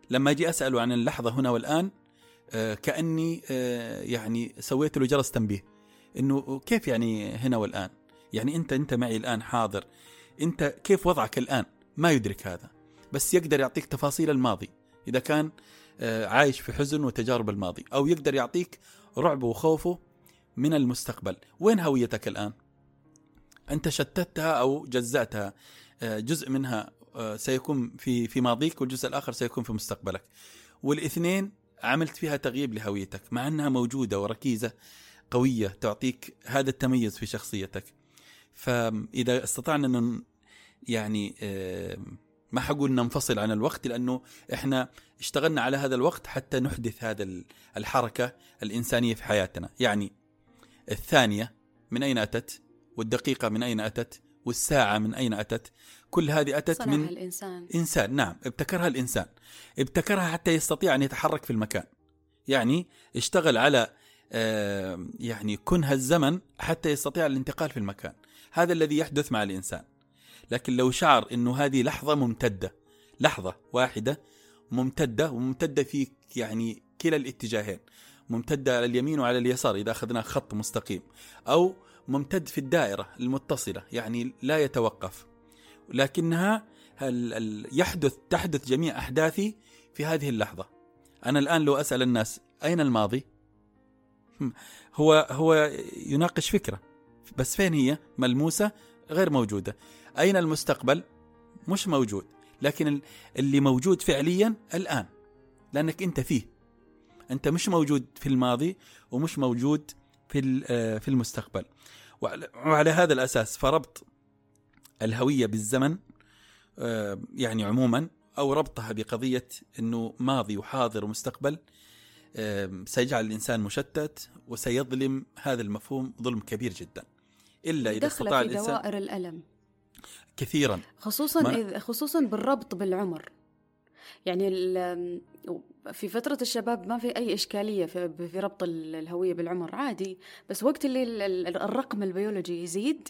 لما أجي اساله عن اللحظة هنا والآن آه، كأني آه، يعني سويت له جرس تنبيه إنه كيف يعني هنا والآن؟ يعني أنت أنت معي الآن حاضر. أنت كيف وضعك الآن؟ ما يدرك هذا. بس يقدر يعطيك تفاصيل الماضي إذا كان آه، عايش في حزن وتجارب الماضي أو يقدر يعطيك رعبه وخوفه من المستقبل. وين هويتك الآن؟ أنت شتتها أو جزأتها جزء منها سيكون في في ماضيك والجزء الآخر سيكون في مستقبلك. والإثنين عملت فيها تغييب لهويتك مع أنها موجودة وركيزة قوية تعطيك هذا التميز في شخصيتك. فإذا استطعنا أن يعني ما حقول ننفصل عن الوقت لأنه إحنا اشتغلنا على هذا الوقت حتى نحدث هذا الحركة الإنسانية في حياتنا. يعني الثانية من أين أتت؟ والدقيقة من أين أتت؟ والساعة من أين أتت؟ كل هذه أتت من الإنسان. إنسان نعم ابتكرها الإنسان. ابتكرها حتى يستطيع أن يتحرك في المكان. يعني اشتغل على يعني كنها الزمن حتى يستطيع الانتقال في المكان. هذا الذي يحدث مع الإنسان. لكن لو شعر انه هذه لحظة ممتدة لحظة واحدة ممتدة وممتدة في يعني كلا الاتجاهين ممتدة على اليمين وعلى اليسار إذا أخذنا خط مستقيم أو ممتد في الدائرة المتصلة يعني لا يتوقف. لكنها يحدث تحدث جميع أحداثي في هذه اللحظة. أنا الآن لو أسأل الناس أين الماضي؟ هو هو يناقش فكرة بس فين هي؟ ملموسة غير موجودة. أين المستقبل؟ مش موجود لكن اللي موجود فعليا الآن لأنك أنت فيه. أنت مش موجود في الماضي ومش موجود في آه، في المستقبل. وعلى هذا الأساس فربط الهوية بالزمن آه، يعني عموما أو ربطها بقضية إنه ماضي وحاضر ومستقبل آه، سيجعل الإنسان مشتت وسيظلم هذا المفهوم ظلم كبير جدا. إلا إذا استطاع في الإنسان دوائر الألم. كثيرا. خصوصا ما... خصوصا بالربط بالعمر. يعني في فترة الشباب ما في أي إشكالية في, ربط الهوية بالعمر عادي. بس وقت اللي الرقم البيولوجي يزيد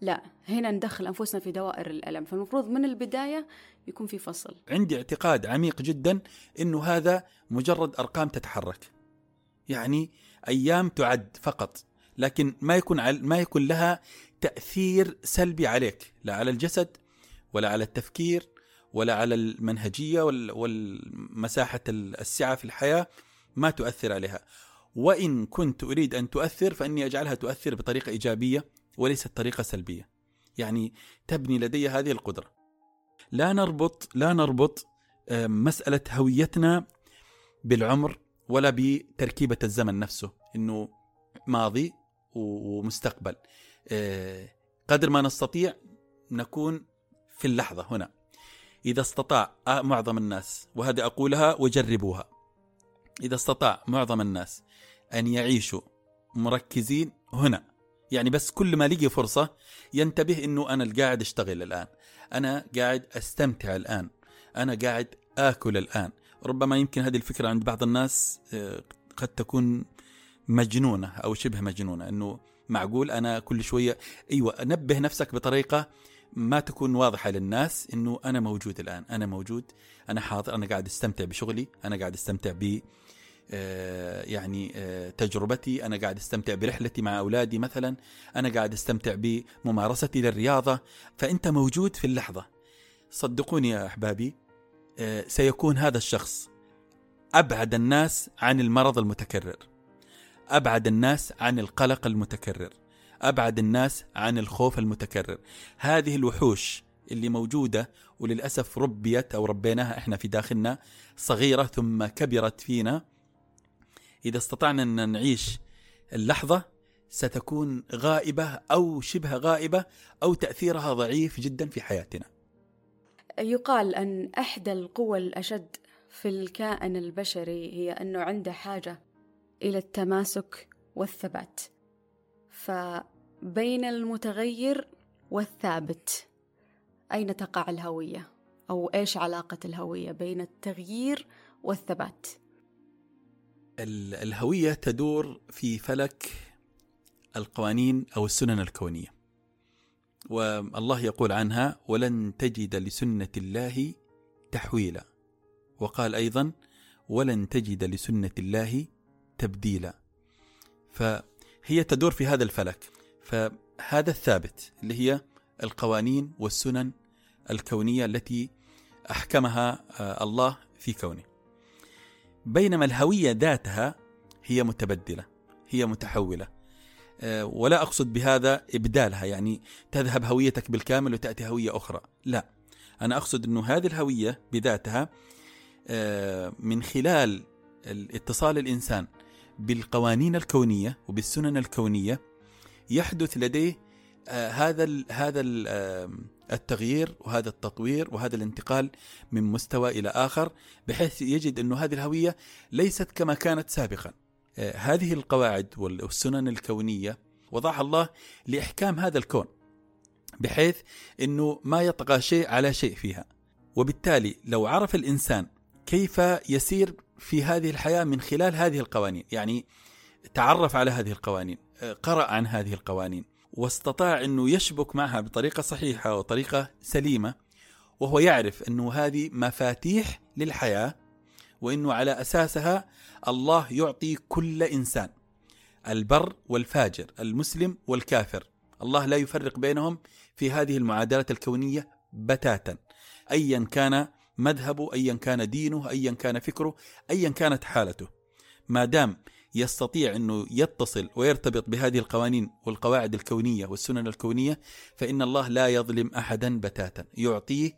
لا. هنا ندخل أنفسنا في دوائر الألم. فالمفروض من البداية يكون في فصل. عندي اعتقاد عميق جدا أنه هذا مجرد أرقام تتحرك. يعني أيام تعد فقط. لكن ما يكون ما يكون لها تأثير سلبي عليك. لا على الجسد ولا على التفكير ولا على المنهجية والمساحة السعة في الحياة ما تؤثر عليها. وإن كنت أريد أن تؤثر فإني أجعلها تؤثر بطريقة إيجابية وليست طريقة سلبية. يعني تبني لدي هذه القدرة. لا نربط لا نربط آه، مسألة هويتنا بالعمر ولا بتركيبة الزمن نفسه إنه ماضي ومستقبل. آه، قدر ما نستطيع نكون في اللحظة هنا. إذا استطاع معظم الناس وهذه أقولها وجربوها. إذا استطاع معظم الناس أن يعيشوا مركزين هنا يعني بس كل ما لقي فرصة ينتبه إنه أنا قاعد أشتغل الآن أنا قاعد أستمتع الآن أنا قاعد آكل الآن. ربما يمكن هذه الفكرة عند بعض الناس آه، قد تكون مجنونة أو شبه مجنونة إنه معقول أنا كل شوية أيوه نبه نفسك بطريقة ما تكون واضحة للناس إنه أنا موجود الآن. أنا موجود أنا حاضر أنا قاعد أستمتع بشغلي أنا قاعد أستمتع ب آه، يعني آه، تجربتي أنا قاعد أستمتع برحلتي مع أولادي مثلا أنا قاعد أستمتع بممارستي للرياضة. فأنت موجود في اللحظة. صدقوني يا أحبابي آه، سيكون هذا الشخص أبعد الناس عن المرض المتكرر. أبعد الناس عن القلق المتكرر. أبعد الناس عن الخوف المتكرر. هذه الوحوش اللي موجودة وللأسف ربيت أو ربيناها إحنا في داخلنا صغيرة ثم كبرت فينا. إذا استطعنا أن نعيش اللحظة ستكون غائبة أو شبه غائبة أو تأثيرها ضعيف جدا في حياتنا. يقال أن إحدى القوى الأشد في الكائن البشري هي أنه عنده حاجة إلى التماسك والثبات. فبين المتغير والثابت. أين تقع الهوية؟ أو إيش علاقة الهوية بين التغيير والثبات؟ الهوية تدور في فلك القوانين أو السنن الكونية. والله يقول عنها ولن تجد لسنة الله تحويلا وقال أيضا ولن تجد لسنة الله تبديلا فهي تدور في هذا الفلك. فهذا الثابت اللي هي القوانين والسنن الكونية التي أحكمها آه، الله في كونه. بينما الهوية ذاتها هي متبدلة هي متحولة. آه، ولا أقصد بهذا إبدالها يعني تذهب هويتك بالكامل وتأتي هوية أخرى. لا أنا أقصد إنه هذه الهوية بذاتها آه، من خلال اتصال الإنسان بالقوانين الكونية وبالسنن الكونية يحدث لديه آه، هذا هذا التغيير وهذا التطوير وهذا الانتقال من مستوى إلى آخر بحيث يجد أنه هذه الهوية ليست كما كانت سابقا. آه، هذه القواعد والسنن الكونية وضعها الله لإحكام هذا الكون. بحيث أنه ما يطغى شيء على شيء فيها. وبالتالي لو عرف الإنسان كيف يسير في هذه الحياة من خلال هذه القوانين، يعني تعرف على هذه القوانين، قرأ عن هذه القوانين، واستطاع إنه يشبك معها بطريقة صحيحة وطريقة سليمة وهو يعرف إنه هذه مفاتيح للحياة وإنه على أساسها الله يعطي كل إنسان البر والفاجر المسلم والكافر. الله لا يفرق بينهم في هذه المعادله الكونية بتاتا ايا كان مذهبه ايا كان دينه ايا كان فكره ايا كانت حالته. ما دام يستطيع أنه يتصل ويرتبط بهذه القوانين والقواعد الكونية والسنن الكونية فإن الله لا يظلم احدا بتاتا. يعطيه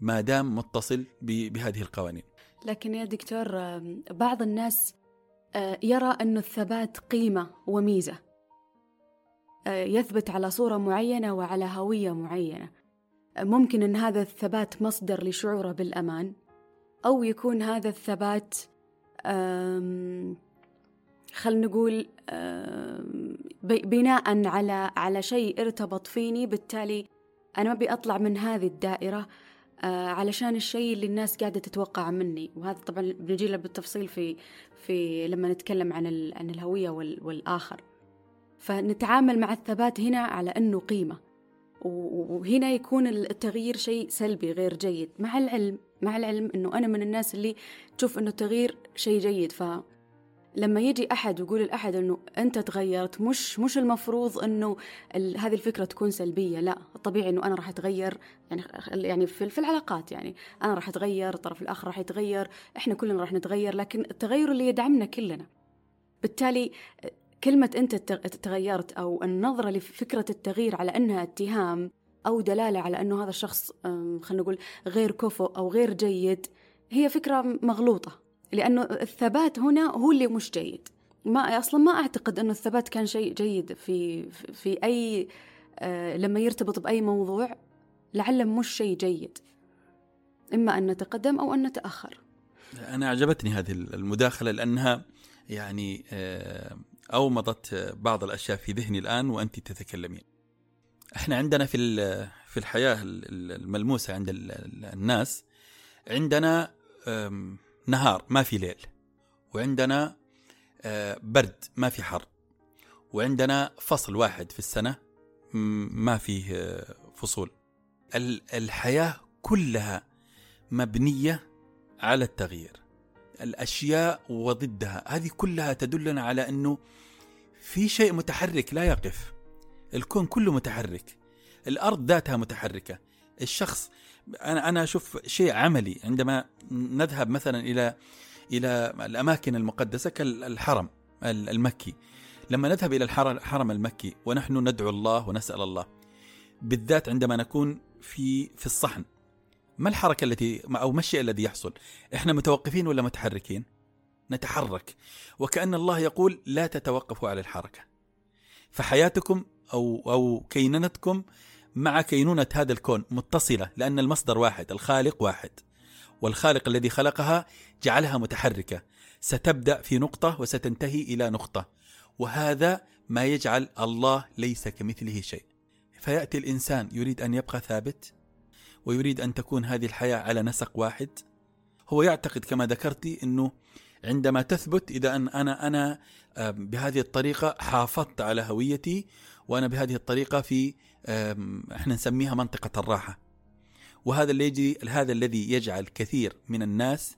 ما دام متصل بهذه القوانين. لكن يا دكتور بعض الناس آه، يرى أن الثبات قيمة وميزة. آه، يثبت على صورة معينة وعلى هوية معينة. ممكن أن هذا الثبات مصدر لشعوره بالأمان أو يكون هذا الثبات خلينا نقول بناء على على شيء ارتبط فيني. بالتالي أنا ما أبي أطلع من هذه الدائرة آه، علشان الشيء اللي الناس قاعدة تتوقع مني. وهذا طبعا بنجي له بالتفصيل في في لما نتكلم عن عن الهوية والآخر. فنتعامل مع الثبات هنا على أنه قيمة. وهنا يكون التغيير شيء سلبي غير جيد. مع العلم مع العلم أنه أنا من الناس اللي تشوف أنه التغيير شيء جيد ف لما يجي أحد ويقول الاحد إنه أنت تغيرت مش مش المفروض إنه هذه الفكرة تكون سلبية لا. الطبيعي إنه أنا راح أتغير يعني يعني في, في العلاقات يعني. أنا راح أتغير الطرف الآخر راح يتغير إحنا كلنا راح نتغير لكن التغير اللي يدعمنا كلنا. بالتالي كلمة أنت تغ- تغيرت أو النظرة لفكرة التغيير على أنها اتهام أو دلالة على أنه هذا الشخص خلينا نقول غير كفؤ أو غير جيد هي فكرة مغلوطة. لأنه الثبات هنا هو اللي مش جيد. ما أصلا ما أعتقد أنه الثبات كان شيء جيد في في أي آه، لما يرتبط بأي موضوع لعله مش شيء جيد. إما أن نتقدم أو أن نتأخر. أنا عجبتني هذه المداخلة لأنها يعني آه، اومضت بعض الأشياء في ذهني الآن وأنت تتكلمين. إحنا عندنا في في الحياة ال- الملموسة عند ال- ال- الناس عندنا نهار ما في ليل وعندنا برد ما في حر وعندنا فصل واحد في السنة م- ما فيه فصول. ال- الحياة كلها مبنية على التغيير الأشياء وضدها هذه كلها تدلنا على إنه في شيء متحرك لا يقف. الكون كله متحرك. الأرض ذاتها متحركة. الشخص أنا أنا أشوف شيء عملي عندما نذهب مثلا إلى إلى الأماكن المقدسة كالحرم المكي. لما نذهب إلى الحر- الحرم المكي ونحن ندعو الله ونسأل الله. بالذات عندما نكون في في الصحن. ما الحركة التي أو ما الشيء الذي يحصل؟ إحنا متوقفين ولا متحركين؟ نتحرك وكأن الله يقول لا تتوقفوا على الحركة. فحياتكم أو أو كينونتكم مع كينونة هذا الكون متصلة لأن المصدر واحد، الخالق واحد. والخالق الذي خلقها جعلها متحركة، ستبدأ في نقطة وستنتهي إلى نقطة. وهذا ما يجعل الله ليس كمثله شيء. فيأتي الإنسان يريد أن يبقى ثابت ويريد أن تكون هذه الحياة على نسق واحد هو يعتقد كما ذكرتي إنه عندما تثبت إذا أن أنا أنا آم، بهذه الطريقة حافظت على هويتي وأنا بهذه الطريقة في إحنا نسميها منطقة الراحة. وهذا اللي يجي هذا الذي يجعل كثير من الناس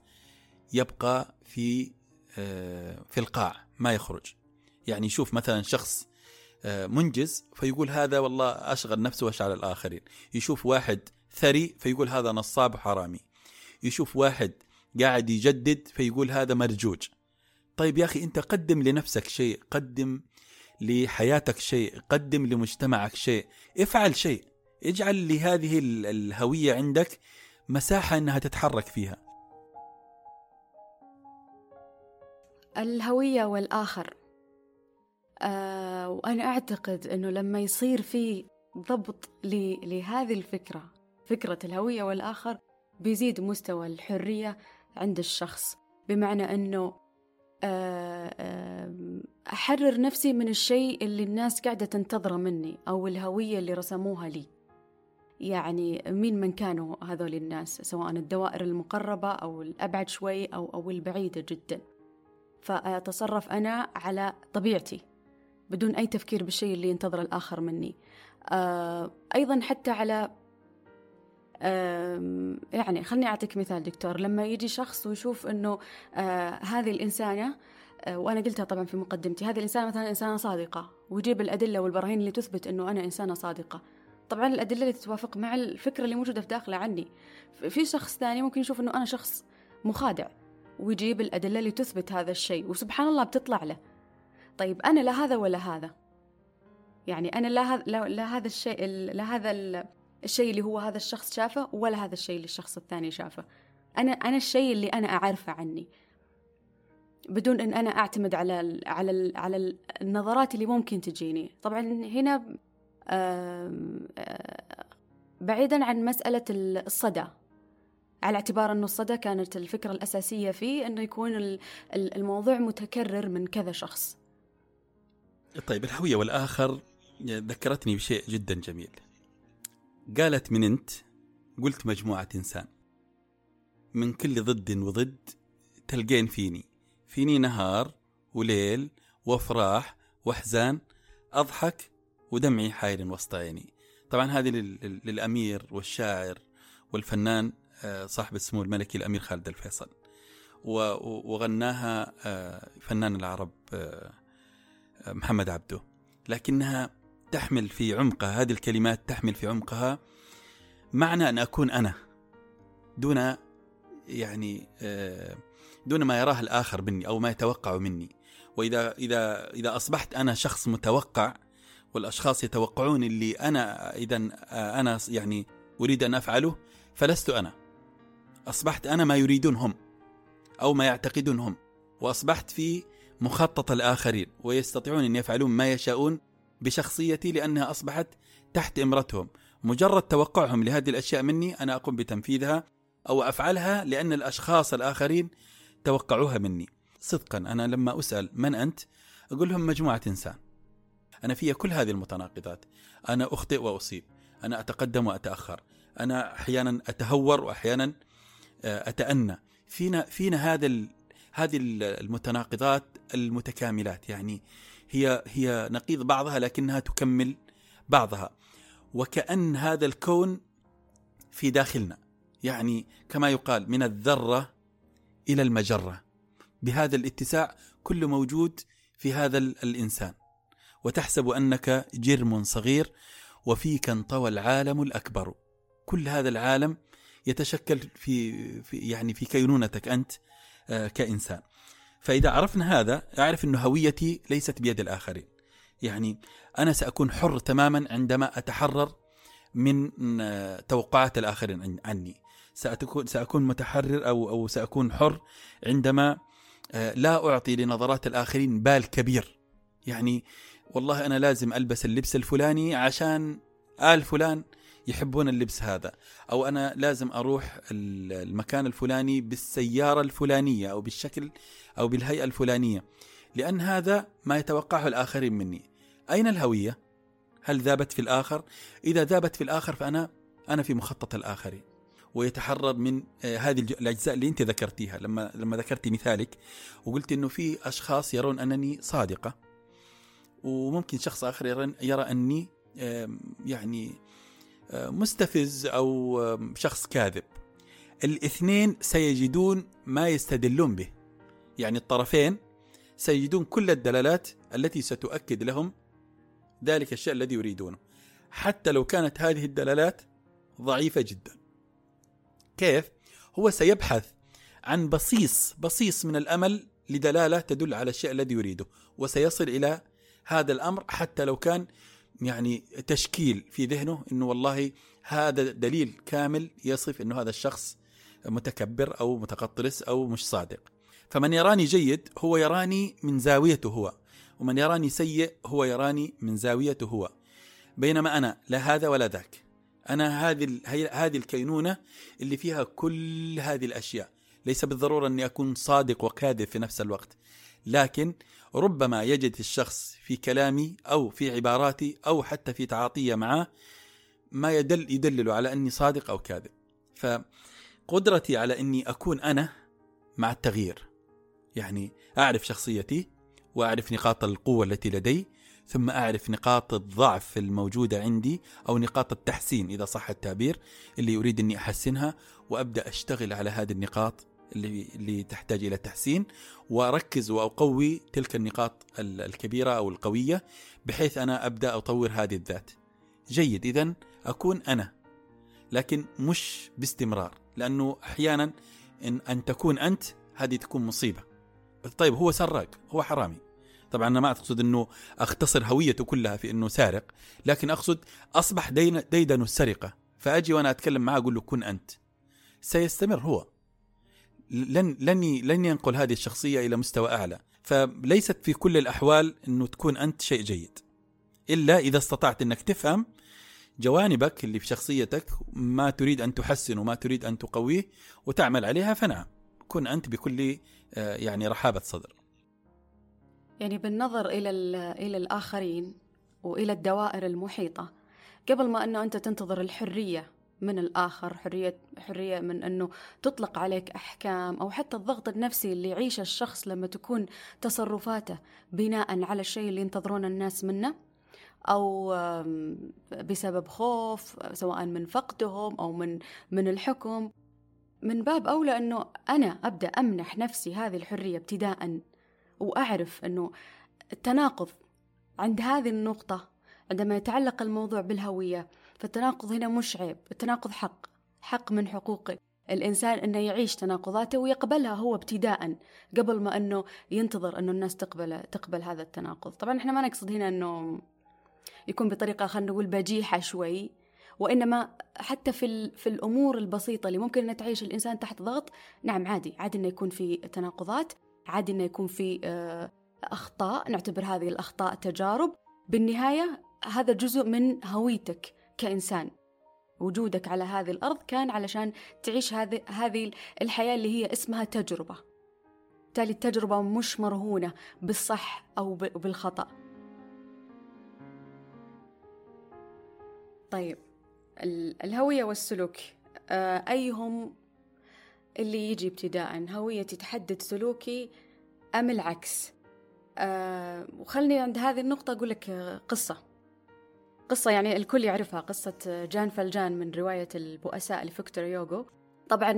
يبقى في آه، في القاع ما يخرج. يعني يشوف مثلا شخص آه، منجز فيقول هذا والله أشغل نفسه واشغل الآخرين. يشوف واحد ثري فيقول هذا نصاب وحرامي يشوف واحد قاعد يجدد فيقول هذا مرجوج. طيب يا أخي أنت قدم لنفسك شيء قدم لحياتك شيء قدم لمجتمعك شيء افعل شيء. اجعل لهذه ال- الهوية عندك مساحة إنها تتحرك فيها. الهوية والآخر. آه وأنا أعتقد أنه لما يصير في ضبط لهذه الفكرة فكرة الهوية والآخر بيزيد مستوى الحرية عند الشخص بمعنى أنه آه، آه، أحرر نفسي من الشيء اللي الناس قاعدة تنتظره مني أو الهوية اللي رسموها لي. يعني مين من كانوا هذول الناس؟ سواء الدوائر المقربة أو الأبعد شوي أو أو البعيدة جدا. فأتصرف أنا على طبيعتي بدون أي تفكير بالشيء اللي ينتظر الآخر مني. آه أيضا حتى على يعني خلني أعطيك مثال دكتور. لما يجي شخص ويشوف أنه آه هذه الإنسانة آه وأنا قلتها طبعا في مقدمتي هذه الإنسانة مثلا إنسانة صادقة ويجيب الأدلة والبراهين اللي تثبت أنه أنا إنسانة صادقة. طبعا الأدلة اللي تتوافق مع الفكرة اللي موجودة في داخله عني. في شخص ثاني ممكن يشوف أنه أنا شخص مخادع ويجيب الأدلة اللي تثبت هذا الشيء وسبحان الله بتطلع له. طيب أنا لا هذا ولا هذا. يعني أنا لا هذا لا, لا هذا الشيء لا هذا الشيء اللي هو هذا الشخص شافه ولا هذا الشيء اللي الشخص الثاني شافه. أنا أنا الشيء اللي أنا أعرفه عني. بدون أن أنا أعتمد على ال على ال على ال- النظرات اللي ممكن تجيني. طبعا هنا آه، بعيدا عن ال- الصدى. على اعتبار أنه الصدى كانت الفكرة الأساسية فيه أنه يكون ال- ال- الموضوع متكرر من كذا شخص. طيب الهوية والآخر ذكرتني بشيء جدا جميل. قالت من أنت؟ قلت مجموعة إنسان. من كل ضد وضد تلقين فيني. فيني نهار وليل وأفراح وأحزان أضحك ودمعي حائر وسط عيني طبعا هذه لل- لل- للأمير والشاعر والفنان آه، صاحب السمو الملكي الأمير خالد الفيصل. وغناها آه، فنان العرب آه، محمد عبده. لكنها تحمل في عمقها هذه الكلمات تحمل في عمقها معنى أن أكون أنا دون يعني دون ما يراه الآخر مني أو ما يتوقع مني. وإذا إذا إذا أصبحت أنا شخص متوقع والأشخاص يتوقعون اللي أنا إذا أنا يعني أريد أن أفعله فلست أنا. أصبحت أنا ما يريدون هم أو ما يعتقدون هم وأصبحت في مخطط الآخرين ويستطيعون أن يفعلون ما يشاءون بشخصيتي لأنها أصبحت تحت إمرتهم. مجرد توقعهم لهذه الأشياء مني أنا أقوم بتنفيذها أو أفعلها لأن الأشخاص الآخرين توقعوها مني. صدقا أنا لما أسأل من أنت؟ أقول لهم مجموعة إنسان. أنا في كل هذه المتناقضات. أنا أخطئ وأصيب. أنا أتقدم وأتأخر. أنا أحيانا أتهور وأحيانا آه، أتأنى. فينا فينا هذا هذه المتناقضات المتكاملات. يعني هي هي نقيض بعضها لكنها تكمل بعضها. وكأن هذا الكون في داخلنا يعني كما يقال من الذرة إلى المجرة. بهذا الاتساع كل موجود في هذا الإنسان. وتحسب أنك جرم صغير وفيك انطوى العالم الأكبر. كل هذا العالم يتشكل في, في يعني في كينونتك أنت آه، كإنسان. فإذا عرفنا هذا أعرف أن هويتي ليست بيد الآخرين. يعني أنا سأكون حر تماما عندما أتحرر من آه، توقعات الآخرين عني. سأكون سأكون متحرر أو أو سأكون حر عندما آه، لا أعطي لنظرات الآخرين بال كبير. يعني والله أنا لازم ألبس اللبس الفلاني عشان آل فلان يحبون اللبس هذا أو أنا لازم أروح المكان الفلاني بالسيارة الفلانية أو بالشكل أو بالهيئة الفلانية لأن هذا ما يتوقعه الآخرين مني أين الهوية؟ هل ذابت في الآخر؟ إذا ذابت في الآخر فأنا أنا في مخطط الآخرين ويتحرر من آه، هذه الأجزاء اللي أنت ذكرتيها لما لما ذكرتي مثالك وقلت إنه في أشخاص يرون أنني صادقة وممكن شخص آخر يرى, يرى أني يعني مستفز أو شخص كاذب. الاثنين سيجدون ما يستدلون به. يعني الطرفين سيجدون كل الدلالات التي ستؤكد لهم ذلك الشيء الذي يريدونه. حتى لو كانت هذه الدلالات ضعيفة جدا. كيف؟ هو سيبحث عن بصيص بصيص من الأمل لدلالة تدل على الشيء الذي يريده. وسيصل إلى هذا الأمر حتى لو كان يعني تشكيل في ذهنه إنه والله هذا دليل كامل يصف إنه هذا الشخص متكبر أو متقطرس أو مش صادق. فمن يراني جيد هو يراني من زاويته هو، ومن يراني سيء هو يراني من زاويته هو. بينما أنا لا هذا ولا ذاك. أنا هذه هذه الكينونة اللي فيها كل هذه الأشياء، ليس بالضرورة أني أكون صادق وكاذب في نفس الوقت. لكن ربما يجد الشخص في كلامي أو في عباراتي أو حتى في تعاطي معه ما يدل يدلل على أني صادق أو كاذب. فقدرتي على أني أكون أنا مع التغيير. يعني أعرف شخصيتي وأعرف نقاط القوة التي لدي ثم أعرف نقاط الضعف الموجودة عندي أو نقاط التحسين إذا صح التعبير اللي اريد أني أحسنها وأبدأ أشتغل على هذه النقاط اللي اللي تحتاج إلى تحسين وأركز وأقوي تلك النقاط الكبيرة أو القوية بحيث أنا أبدأ أطور هذه الذات. جيد اذا أكون أنا لكن مش باستمرار لأنه أحيانا ان أن تكون أنت هذه تكون مصيبة. طيب هو سراق هو حرامي. طبعا أنا ما أقصد إنه أختصر هويته كلها في إنه سارق لكن أقصد أصبح ديدن السرقة فأجي وأنا أتكلم معاه أقول له كن أنت سيستمر هو لن لن لن ينقل هذه الشخصية إلى مستوى أعلى. فليست في كل الأحوال إنه تكون أنت شيء جيد. إلا إذا استطعت إنك تفهم جوانبك اللي في شخصيتك ما تريد أن تحسن وما تريد أن تقويه وتعمل عليها فنعم كن أنت بكل آه، يعني رحابة صدر. يعني بالنظر إلى إلى الآخرين وإلى الدوائر المحيطة قبل ما إنه أنت تنتظر الحرية من الآخر حرية حرية من أنه تطلق عليك أحكام أو حتى الضغط النفسي اللي يعيشه الشخص لما تكون تصرفاته بناء على الشيء اللي ينتظرون الناس منه أو بسبب خوف سواء من فقدهم أو من من الحكم. من باب أولى أنه أنا أبدأ أمنح نفسي هذه الحرية ابتداء وأعرف أنه التناقض عند هذه النقطة عندما يتعلق الموضوع بالهوية فالتناقض هنا مش عيب التناقض حق حق من حقوق الإنسان أنه يعيش تناقضاته ويقبلها هو ابتداء قبل ما أنه ينتظر أنه الناس تقبل تقبل هذا التناقض. طبعا إحنا ما نقصد هنا أنه يكون بطريقة خلينا نقول بجيحة شوي وإنما حتى في, في الأمور البسيطة اللي ممكن أن تعيش الإنسان تحت ضغط نعم عادي عادي أنه يكون في تناقضات عادي أنه يكون في آه، أخطاء نعتبر هذه الأخطاء تجارب. بالنهاية هذا جزء من هويتك. كإنسان. وجودك على هذه الأرض كان علشان تعيش هذه هذه الحياة اللي هي اسمها تجربة. بالتالي التجربة مش مرهونة بالصح أو بالخطأ. طيب الهوية والسلوك آه، أيهم اللي يجي ابتداء هويتي تحدد سلوكي أم العكس؟ أه وخلني عند هذه النقطة أقول لك قصة. قصة يعني الكل يعرفها قصة جان فالجان من رواية البؤساء لفيكتور هوغو. طبعا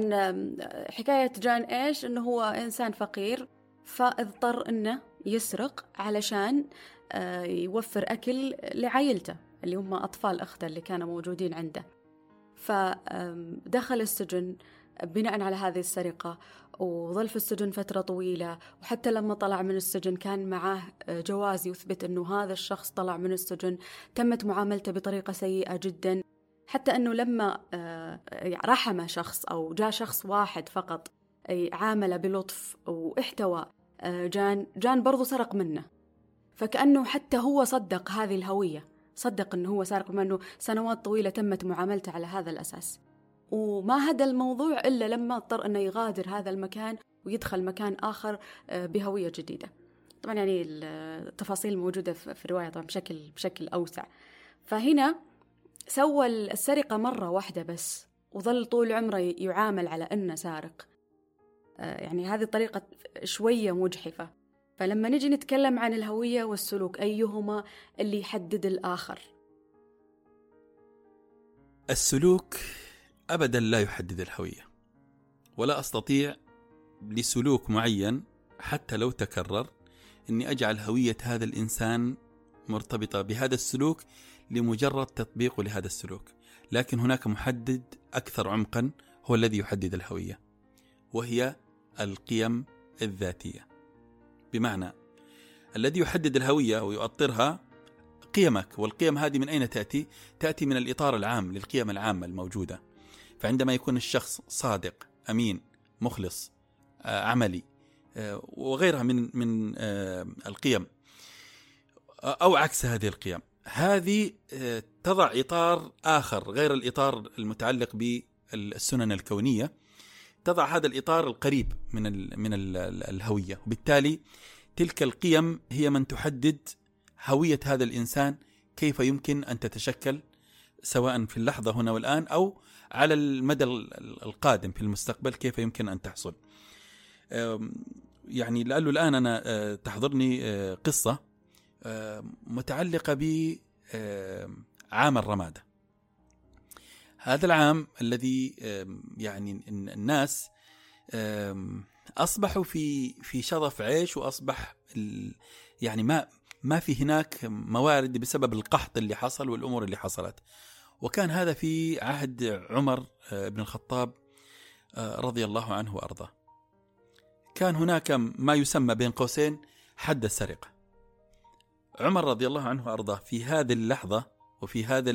حكاية جان إيش؟ إنه هو إنسان فقير فاضطر إنه يسرق علشان آه، يوفر أكل لعائلته اللي هم أطفال أخته اللي كانوا موجودين عنده. فدخل السجن بناء على هذه السرقة. وظل في السجن فترة طويلة وحتى لما طلع من السجن كان معاه جواز يثبت أنه هذا الشخص طلع من السجن. تمت معاملته بطريقة سيئة جدا. حتى أنه لما آه، رحم شخص أو جاء شخص واحد فقط عامله بلطف واحتوى آه، جان جان برضو سرق منه. فكأنه حتى هو صدق هذه الهوية صدق أنه هو سارق بما أنه سنوات طويلة تمت معاملته على هذا الأساس. وما هدى الموضوع إلا لما اضطر أنه يغادر هذا المكان ويدخل مكان آخر آه، بهوية جديدة. طبعا يعني التفاصيل موجودة في الرواية طبعا بشكل بشكل أوسع. فهنا سوى السرقة مرة واحدة بس وظل طول عمره يعامل على أنه سارق. آه، يعني هذه الطريقة شوية مجحفة. فلما نجي نتكلم عن الهوية والسلوك أيهما اللي يحدد الآخر؟ السلوك ابدا لا يحدد الهوية ولا أستطيع لسلوك معين حتى لو تكرر إني أجعل هوية هذا الإنسان مرتبطة بهذا السلوك لمجرد تطبيقه لهذا السلوك. لكن هناك محدد أكثر عمقا هو الذي يحدد الهوية وهي القيم الذاتية. بمعنى الذي يحدد الهوية ويؤطرها قيمك والقيم هذه من أين تأتي؟ تأتي من الإطار العام للقيم العامة الموجودة. فعندما يكون الشخص صادق أمين مخلص آه، عملي آه، وغيرها من من آه، القيم أو عكس هذه القيم هذه تضع إطار آخر غير الإطار المتعلق بالسنن الكونية تضع هذا الإطار القريب من من الهوية. وبالتالي تلك القيم هي من تحدد هوية هذا الإنسان كيف يمكن أن تتشكل سواء في اللحظة هنا والآن أو على المدى القادم في المستقبل كيف يمكن أن تحصل. يعني لعله الآن أنا أه، تحضرني أه، قصة أه، متعلقة ب عام الرمادة. هذا العام الذي يعني الناس أصبحوا في في شظف عيش وأصبح يعني ما ما في هناك موارد بسبب القحط اللي حصل والأمور اللي حصلت. وكان هذا في عهد عمر آه، بن الخطاب آه، رضي الله عنه وأرضاه. كان هناك ما يسمى بين قوسين حد السرقة. عمر رضي الله عنه وأرضاه في هذه اللحظة وفي هذا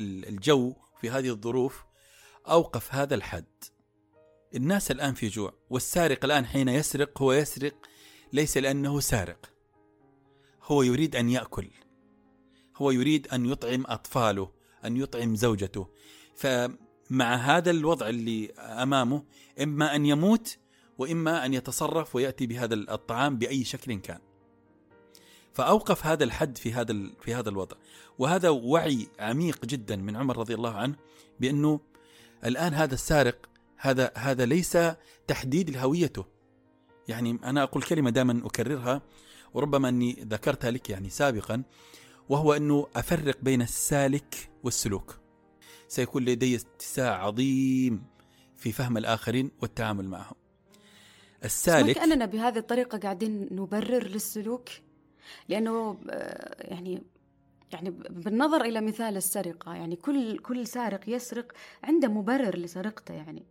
الجو وفي هذه الظروف أوقف هذا الحد. الناس الآن في جوع والسارق الآن حين يسرق هو يسرق ليس لأنه سارق. هو يريد أن يأكل. هو يريد أن يطعم أطفاله أن يطعم زوجته. فمع هذا الوضع اللي أمامه إما أن يموت وإما أن يتصرف ويأتي بهذا الطعام بأي شكل كان. فأوقف هذا الحد في هذا في هذا الوضع. وهذا وعي عميق جدا من عمر رضي الله عنه بأنه الآن هذا السارق هذا هذا ليس تحديد لهويته. يعني أنا أقول كلمة دائما أكررها وربما أني ذكرتها لك يعني سابقا وهو أنه أفرق بين السالك والسلوك. سيكون لدي اتساع عظيم في فهم الآخرين والتعامل معهم. السالك كأننا بهذه الطريقة قاعدين نبرر للسلوك؟ لأنه آه، يعني يعني بالنظر إلى مثال السرقة يعني كل كل سارق يسرق عنده مبرر لسرقته يعني.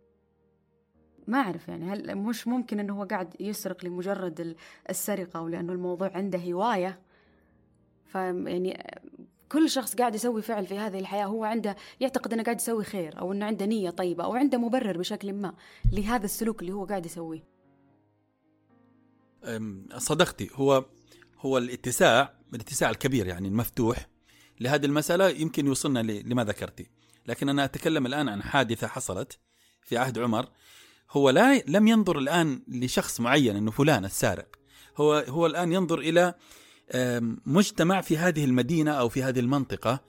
ما أعرف يعني هل مش ممكن أنه هو قاعد يسرق لمجرد السرقة أو لأنه الموضوع عنده هواية؟ فيعني كل شخص قاعد يسوي فعل في هذه الحياة هو عنده يعتقد أنه قاعد يسوي خير أو أنه عنده نية طيبة أو عنده مبرر بشكل ما لهذا السلوك اللي هو قاعد يسويه. صدقتي هو هو الاتساع الاتساع الكبير يعني المفتوح لهذه المسألة يمكن يوصلنا لما ذكرتي. لكن أنا أتكلم الآن عن حادثة حصلت في عهد عمر. هو لا لم ينظر الآن لشخص معين أنه فلان السارق. هو هو الآن ينظر إلى مجتمع في هذه المدينة أو في هذه المنطقة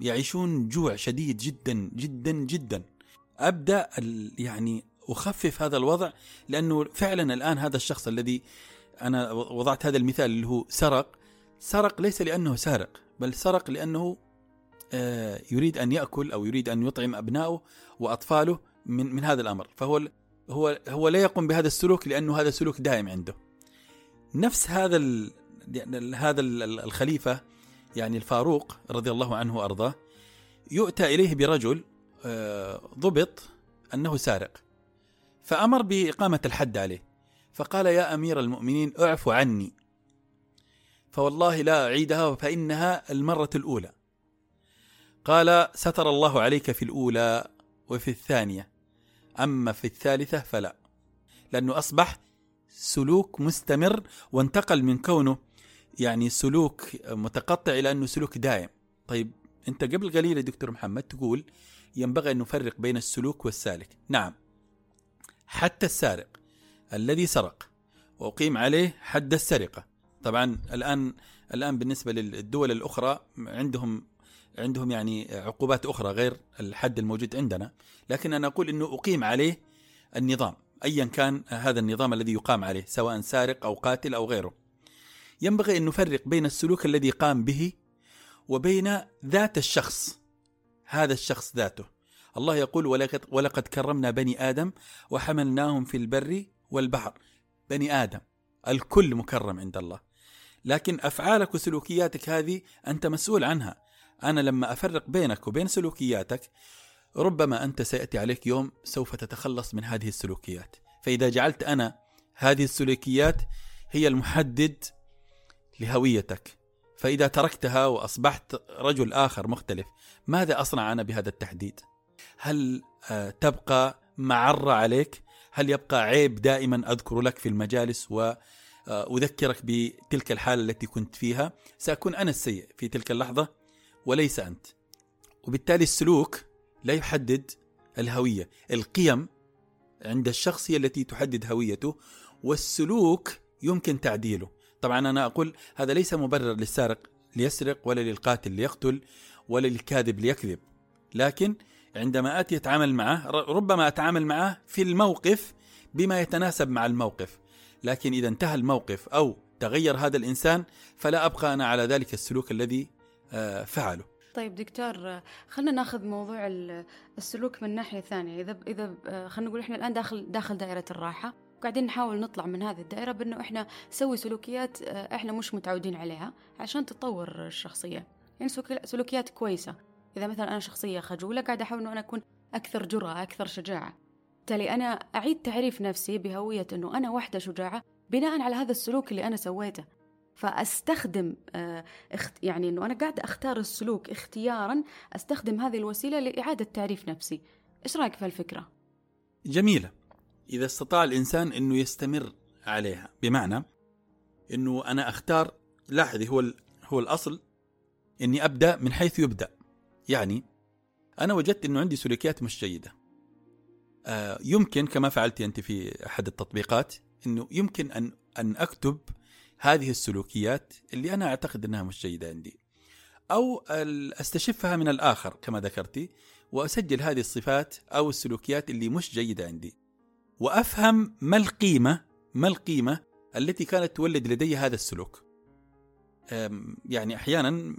يعيشون جوع شديد جدا جدا جدا. أبدأ يعني أخفف هذا الوضع لأنه فعلا الآن هذا الشخص الذي أنا وضعت هذا المثال اللي هو سرق سرق ليس لأنه سارق بل سرق لأنه آه، يريد أن يأكل أو يريد أن يطعم أبنائه وأطفاله من من هذا الأمر. فهو هو هو لا يقوم بهذا السلوك لأنه هذا سلوك دائم عنده. نفس هذا هذا الخليفة يعني الفاروق رضي الله عنه وأرضاه يؤتى إليه برجل آه، ضبط أنه سارق فأمر بإقامة الحد عليه فقال يا أمير المؤمنين اعف عني فوالله لا أعيدها فإنها المرة الأولى. قال ستر الله عليك في الأولى وفي الثانية أما في الثالثة فلا لأنه أصبح سلوك مستمر وانتقل من كونه يعني سلوك متقطع إلى أنه سلوك دائم. طيب أنت قبل قليل يا دكتور محمد تقول ينبغي أن نفرق بين السلوك والسالك. نعم. حتى السارق الذي سرق وأقيم عليه حد السرقة. طبعا الآن الآن بالنسبة للدول الأخرى عندهم عندهم يعني عقوبات أخرى غير الحد الموجود عندنا. لكن أنا أقول أنه أقيم عليه النظام أيا كان هذا النظام الذي يقام عليه سواء سارق أو قاتل أو غيره. ينبغي أن نفرق بين السلوك الذي قام به وبين ذات الشخص هذا الشخص ذاته. الله يقول ولقد, ولقد كرمنا بني آدم وحملناهم في البر والبحر. بني آدم الكل مكرم عند الله. لكن أفعالك وسلوكياتك هذه أنت مسؤول عنها. أنا لما أفرق بينك وبين سلوكياتك ربما أنت سيأتي عليك يوم سوف تتخلص من هذه السلوكيات. فإذا جعلت أنا هذه السلوكيات هي المحدد لهويتك. فإذا تركتها وأصبحت رجل آخر مختلف ماذا أصنع أنا بهذا التحديد؟ هل آه، تبقى معرة عليك؟ هل يبقى عيب دائما أذكر لك في المجالس وأذكرك بتلك الحالة التي كنت فيها؟ سأكون أنا السيء في تلك اللحظة وليس أنت. وبالتالي السلوك لا يحدد الهوية القيم عند الشخص هي التي تحدد هويته والسلوك يمكن تعديله. طبعا أنا أقول هذا ليس مبرر للسارق ليسرق ولا للقاتل ليقتل ولا للكاذب ليكذب. لكن عندما أتي أتعامل معه ربما أتعامل معه في الموقف بما يتناسب مع الموقف. لكن إذا انتهى الموقف أو تغير هذا الإنسان فلا أبقى أنا على ذلك السلوك الذي آه، فعله. طيب دكتور خلينا ناخذ موضوع السلوك من ناحية ثانية. إذا إذا خلينا نقول إحنا الآن داخل داخل دائرة الراحة. وقاعدين نحاول نطلع من هذه الدائرة بأنه إحنا نسوي سلوكيات آه، إحنا مش متعودين عليها عشان تطور الشخصية. يعني سلوكيات كويسة. إذا مثلا أنا شخصية خجولة قاعدة أحاول أنه أنا أكون أكثر جرأة أكثر شجاعة. بالتالي أنا أعيد تعريف نفسي بهوية أنه أنا واحدة شجاعة بناء على هذا السلوك اللي أنا سويته. فأستخدم آه، يعني إنه أنا قاعدة أختار السلوك اختيارا أستخدم هذه الوسيلة لإعادة تعريف نفسي. إيش رأيك في الفكرة جميلة. إذا استطاع الإنسان إنه يستمر عليها بمعنى إنه أنا أختار لاحظي هو هو الأصل إني أبدأ من حيث يبدأ. يعني أنا وجدت أنه عندي سلوكيات مش جيدة. آه يمكن كما فعلت أنت في أحد التطبيقات أنه يمكن أن أن أكتب هذه السلوكيات اللي أنا أعتقد أنها مش جيدة عندي. أو أستشفها من الآخر كما ذكرتي وأسجل هذه الصفات أو السلوكيات اللي مش جيدة عندي. وأفهم ما القيمة ما القيمة التي كانت تولد لدي هذا السلوك. يعني أحيانا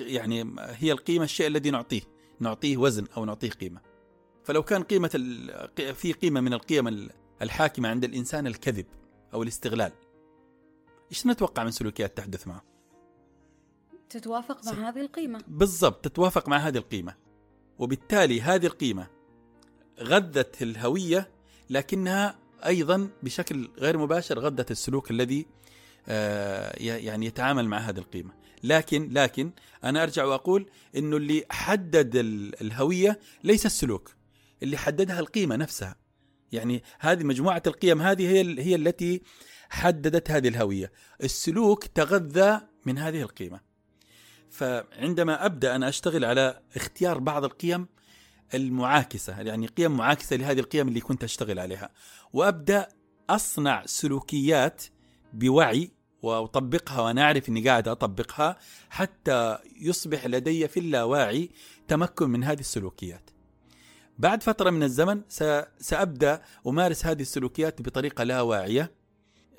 يعني هي القيمة الشيء الذي نعطيه نعطيه وزن أو نعطيه قيمة. فلو كان قيمة ال... في قيمة من القيم الحاكمة عند الإنسان الكذب أو الاستغلال. إيش نتوقع من سلوكيات تحدث معه؟ تتوافق مع هذه القيمة. بالضبط تتوافق مع هذه القيمة. وبالتالي هذه القيمة غذت الهوية لكنها أيضا بشكل غير مباشر غذت السلوك الذي آه، يعني يتعامل مع هذه القيمة. لكن لكن أنا أرجع وأقول أنه اللي حدد الهوية ليس السلوك اللي حددها القيمة نفسها. يعني هذه مجموعة القيم هذه هي هي التي حددت هذه الهوية. السلوك تغذى من هذه القيمة. فعندما أبدأ أنا أشتغل على اختيار بعض القيم المعاكسة يعني قيم معاكسة لهذه القيم اللي كنت أشتغل عليها. وأبدأ أصنع سلوكيات بوعي وأطبقها وأنا أعرف إني قاعد أطبقها حتى يصبح لدي في اللاواعي تمكن من هذه السلوكيات. بعد فترة من الزمن سأبدأ أمارس هذه السلوكيات بطريقة لا واعيه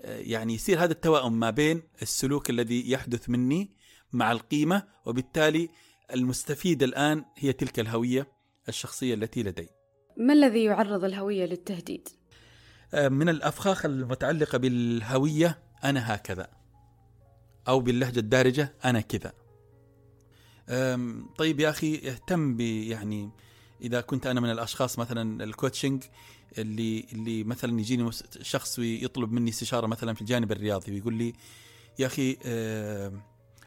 يعني يصير هذا التوائم ما بين السلوك الذي يحدث مني مع القيمة وبالتالي المستفيد الآن هي تلك الهوية. الشخصية التي لدي. ما الذي يعرض الهوية للتهديد؟ من الأفخاخ المتعلقة بالهوية أنا هكذا أو باللهجة الدارجة أنا كذا. طيب يا أخي اهتم ب يعني إذا كنت أنا من الأشخاص مثلا الكوتشنج اللي اللي مثلا يجيني شخص ويطلب مني استشارة مثلا في الجانب الرياضي ويقول لي يا أخي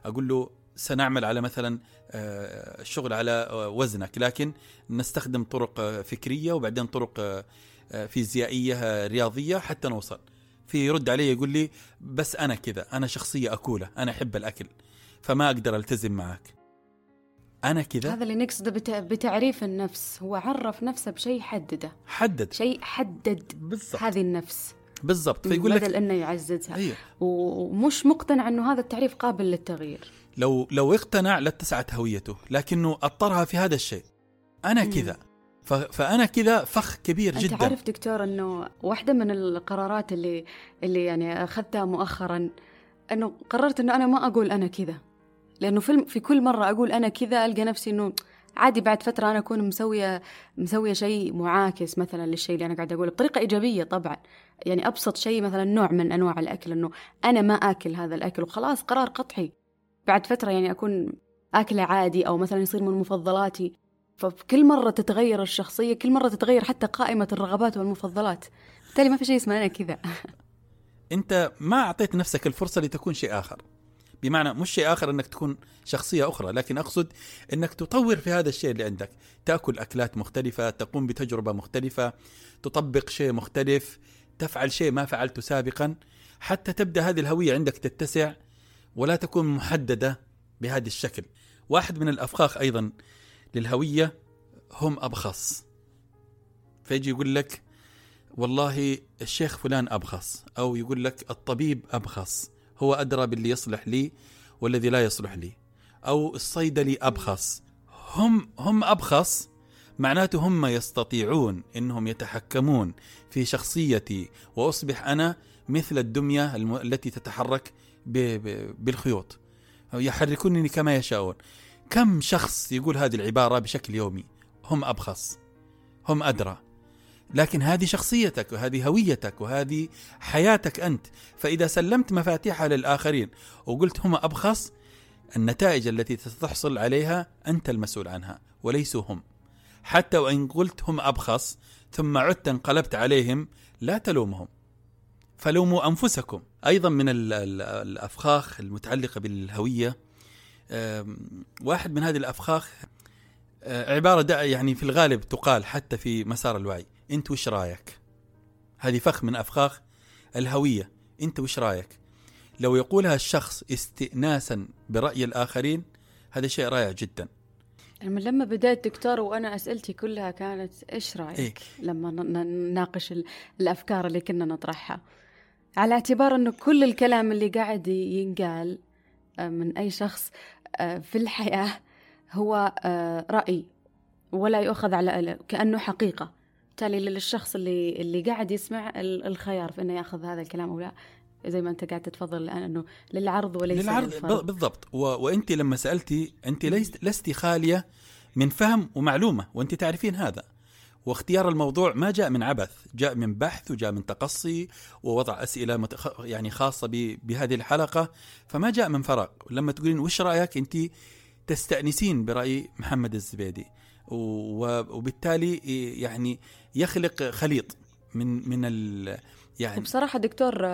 أقول له سنعمل على مثلا الشغل على وزنك لكن نستخدم طرق فكرية وبعدين طرق فيزيائية رياضية حتى نوصل. في يرد علي يقول لي بس أنا كذا أنا شخصية أكولة أنا أحب الأكل فما أقدر ألتزم معك. أنا كذا؟ هذا اللي نقصده بتع... بتعريف النفس هو عرف نفسه بشيء حدده حدد. شيء حدد بالضبط. هذه النفس. بالضبط. فيقول لك بدل إنه يعززها. أيوه. ومش مقتنع إنه هذا التعريف قابل للتغيير. لو لو اقتنع لاتسعت هويته لكنه اضطرها في هذا الشيء. أنا كذا. فأنا كذا فخ كبير أنت جدا. انت عارف دكتور إنه واحدة من القرارات اللي اللي يعني أخذتها مؤخرا إنه قررت إنه أنا ما أقول أنا كذا. لأنه في في كل مرة أقول أنا كذا ألقى نفسي إنه عادي بعد فترة أنا أكون مسوية مسوية شيء معاكس مثلا للشيء اللي أنا قاعدة أقوله. بطريقة إيجابية طبعا. يعني أبسط شيء مثلا نوع من أنواع الأكل إنه أنا ما آكل هذا الأكل وخلاص قرار قطعي. بعد فترة يعني أكون أكلة عادي أو مثلا يصير من مفضلاتي. فكل مرة تتغير الشخصية كل مرة تتغير حتى قائمة الرغبات والمفضلات. بالتالي ما في شيء اسمه أنا كذا. أنت ما أعطيت نفسك الفرصة لتكون شيء آخر. بمعنى مش شيء آخر أنك تكون شخصية أخرى لكن أقصد أنك تطور في هذا الشيء اللي عندك. تأكل أكلات مختلفة تقوم بتجربة مختلفة تطبق شيء مختلف تفعل شيء ما فعلته سابقا. حتى تبدأ هذه الهوية عندك تتسع. ولا تكون محددة بهذا الشكل. واحد من الأفخاخ أيضا للهوية هم أبخص فيجي يقول لك والله الشيخ فلان أبخص أو يقول لك الطبيب أبخص هو أدرى باللي يصلح لي والذي لا يصلح لي. أو الصيدلي أبخص هم هم أبخص معناته هم يستطيعون إنهم يتحكمون في شخصيتي وأصبح أنا مثل الدمية التي تتحرك بالخيوط. يحركونني كما يشاءون. كم شخص يقول هذه العبارة بشكل يومي؟ هم أبخص. هم أدرى. لكن هذه شخصيتك وهذه هويتك وهذه حياتك أنت. فإذا سلمت مفاتيحها للآخرين وقلت هم أبخص النتائج التي ستحصل عليها أنت المسؤول عنها وليسوا هم. حتى وإن قلت هم أبخص ثم عدت انقلبت عليهم لا تلومهم. فلوموا أنفسكم. أيضا من الأفخاخ المتعلقة بالهوية. واحد من هذه الأفخاخ آه، عبارة يعني في الغالب تقال حتى في مسار الوعي. أنت وش رأيك؟ هذه فخ من أفخاخ الهوية. أنت وش رأيك؟ لو يقولها الشخص استئناسا برأي الآخرين هذا شيء رائع جدا. من لما بدأت دكتور وأنا أسئلتي كلها كانت إيش رأيك؟ إيه؟ لما نناقش الأفكار اللي كنا نطرحها. على اعتبار أنه كل الكلام اللي قاعد ينقال آه، من أي شخص آه، في الحياة هو آه، رأي ولا يؤخذ على كأنه حقيقة. بالتالي للشخص اللي اللي قاعد يسمع الخيار في إنه يأخذ هذا الكلام أو لا. زي ما أنت قاعد تتفضل الآن إنه للعرض وليس للعرض للفرض. بالضبط. و... وأنت لما سألتي أنت لست لست خالية من فهم ومعلومة وأنت تعرفين هذا. واختيار الموضوع ما جاء من عبث جاء من بحث وجاء من تقصي ووضع أسئلة متخ... يعني خاصة ب... بهذه الحلقة فما جاء من فراغ. لما تقولين وش رأيك أنت تستأنسين برأي محمد الزبيدي؟ وبالتالي يعني يخلق خليط من من ال يعني وبصراحة دكتور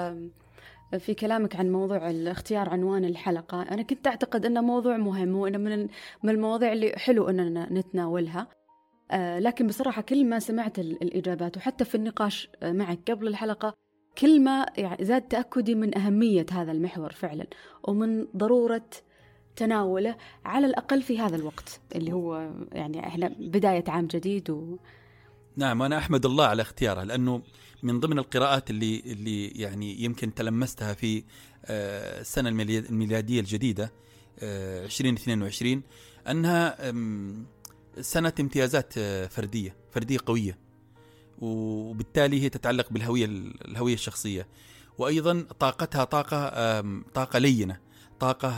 في كلامك عن موضوع الاختيار عنوان الحلقة أنا كنت أعتقد أنه موضوع مهم وأنه من المواضيع اللي حلو أننا نتناولها. لكن بصراحة كل ما سمعت الإجابات وحتى في النقاش آه، معك قبل الحلقة كل ما يعني زاد تأكدي من أهمية هذا المحور فعلا ومن ضرورة تناوله على الأقل في هذا الوقت اللي هو يعني إحنا بداية عام جديد و... نعم وأنا أحمد الله على اختياره لأنه من ضمن القراءات اللي اللي يعني يمكن تلمستها في آه، السنة الميلادية الجديدة 2022 أنها سنة امتيازات آه، فردية فردية قوية. وبالتالي هي تتعلق بالهوية الهوية الشخصية. وأيضا طاقتها طاقة طاقة لينة طاقة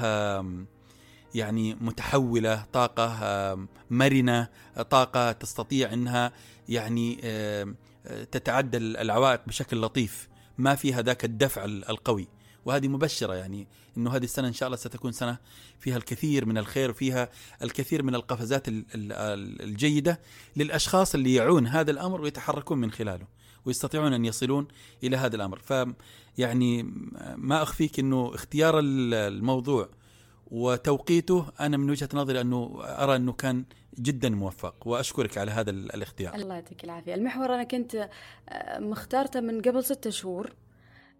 يعني متحولة طاقة مرنة طاقة تستطيع أنها يعني تتعدى العوائق بشكل لطيف. ما فيها ذاك الدفع القوي. وهذه مبشرة يعني أنه هذه السنة إن شاء الله ستكون سنة فيها الكثير من الخير وفيها الكثير من القفزات الجيدة للأشخاص اللي يعون هذا الأمر ويتحركون من خلاله ويستطيعون أن يصلون إلى هذا الأمر. فيعني ما أخفيك أنه اختيار الموضوع وتوقيته أنا من وجهة نظري أنه أرى أنه كان جدا موفق وأشكرك على هذا الاختيار. الله يعطيك العافية. المحور أنا كنت آه، مختارته من قبل ستة شهور.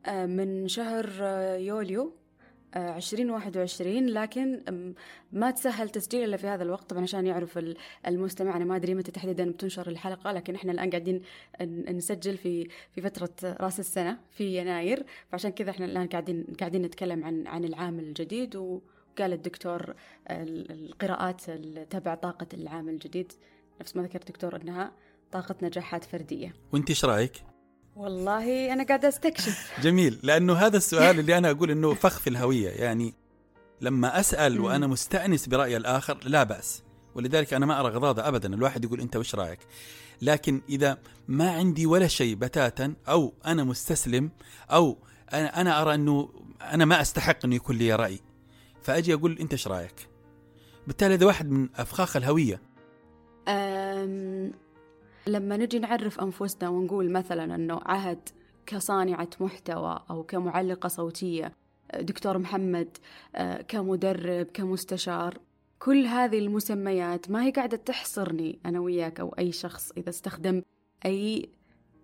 من شهر آه، يوليو 2021 لكن ما تسهل تسجيل إلا في هذا الوقت طبعا عشان يعرف المستمع. أنا ما أدري متى تحديدا بتنشر الحلقة لكن إحنا الآن قاعدين نسجل في في فترة رأس السنة في يناير. فعشان كذا إحنا الآن قاعدين قاعدين نتكلم عن عن العام الجديد وقال الدكتور القراءات تبع طاقة العام الجديد. نفس ما ذكر الدكتور إنها طاقة نجاحات فردية. وإنت إيش رأيك؟ والله أنا قاعدة أستكشف. جميل. لأنه هذا السؤال اللي أنا أقول إنه فخ في الهوية. يعني لما أسأل وأنا مستأنس برأي الآخر لا بأس. ولذلك أنا ما أرى غضاضة ابدا. الواحد يقول أنت وش رأيك؟ لكن إذا ما عندي ولا شيء بتاتا أو أنا مستسلم أو أنا أنا أرى إنه أنا ما أستحق إنه يكون لي رأي فأجي أقول أنت إيش رأيك؟ بالتالي هذا واحد من أفخاخ الهوية. لما نجي نعرف أنفسنا ونقول مثلا أنه عهد كصانعة محتوى أو كمعلقة صوتية دكتور محمد كمدرب كمستشار كل هذه المسميات ما هي قاعدة تحصرني أنا وياك أو أي شخص إذا استخدم أي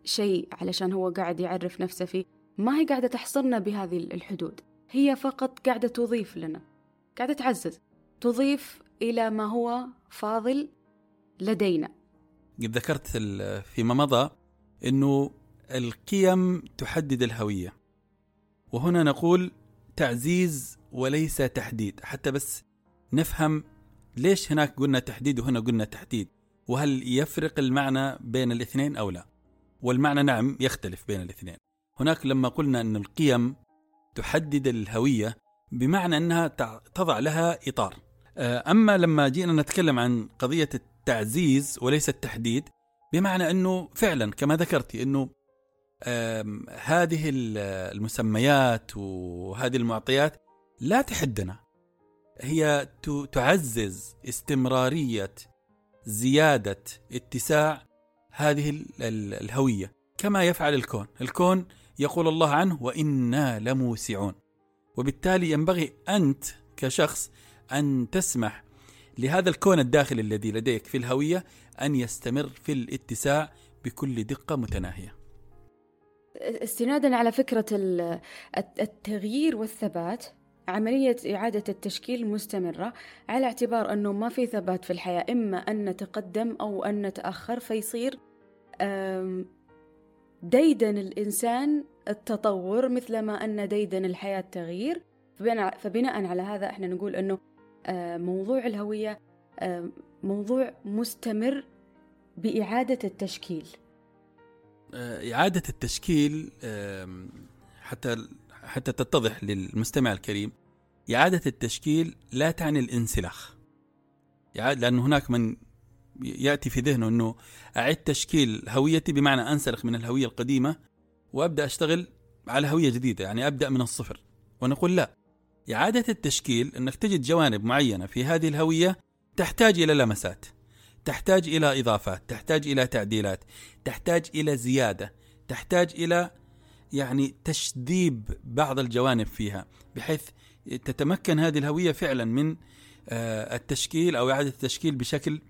شيء علشان هو قاعد يعرف نفسه فيه ما هي قاعدة تحصرنا بهذه الحدود. هي فقط قاعدة تضيف لنا قاعدة تعزز تضيف إلى ما هو فاضل لدينا. قد ذكرت فيما مضى إنه القيم تحدد الهوية. وهنا نقول تعزيز وليس تحديد. حتى بس نفهم ليش هناك قلنا تحديد وهنا قلنا تحديد. وهل يفرق المعنى بين الاثنين أو لا؟ والمعنى نعم يختلف بين الاثنين. هناك لما قلنا إن القيم تحدد الهوية بمعنى إنها تضع لها إطار. أما لما جينا نتكلم عن قضية التعزيز وليس التحديد بمعنى أنه فعلا كما ذكرتي أنه هذه المسميات وهذه المعطيات لا تحدنا. هي تعزز استمرارية زيادة اتساع هذه الهوية. كما يفعل الكون. الكون يقول الله عنه وإنا لموسعون. وبالتالي ينبغي أنت كشخص أن تسمح لهذا الكون الداخلي الذي لديك في الهوية أن يستمر في الاتساع بكل دقة متناهية. استنادا على فكرة التغيير والثبات عملية إعادة التشكيل مستمرة على اعتبار أنه ما في ثبات في الحياة إما أن نتقدم أو أن نتأخر فيصير ديدن الإنسان التطور مثلما أن ديدن الحياة تغيير. فبناء على هذا إحنا نقول أنه موضوع الهوية آه، موضوع مستمر بإعادة التشكيل. آه، إعادة التشكيل حتى حتى تتضح للمستمع الكريم إعادة التشكيل لا تعني الانسلاخ. لأن هناك من يأتي في ذهنه إنه أعد تشكيل هويتي بمعنى أنسلخ من الهوية القديمة وأبدأ أشتغل على هوية جديدة يعني أبدأ من الصفر ونقول لا. إعادة التشكيل إنك تجد جوانب معينة في هذه الهوية تحتاج إلى لمسات تحتاج إلى إضافات تحتاج إلى تعديلات تحتاج إلى زيادة تحتاج إلى يعني تشذيب بعض الجوانب فيها بحيث تتمكن هذه الهوية فعلا من آه، التشكيل أو إعادة التشكيل بشكل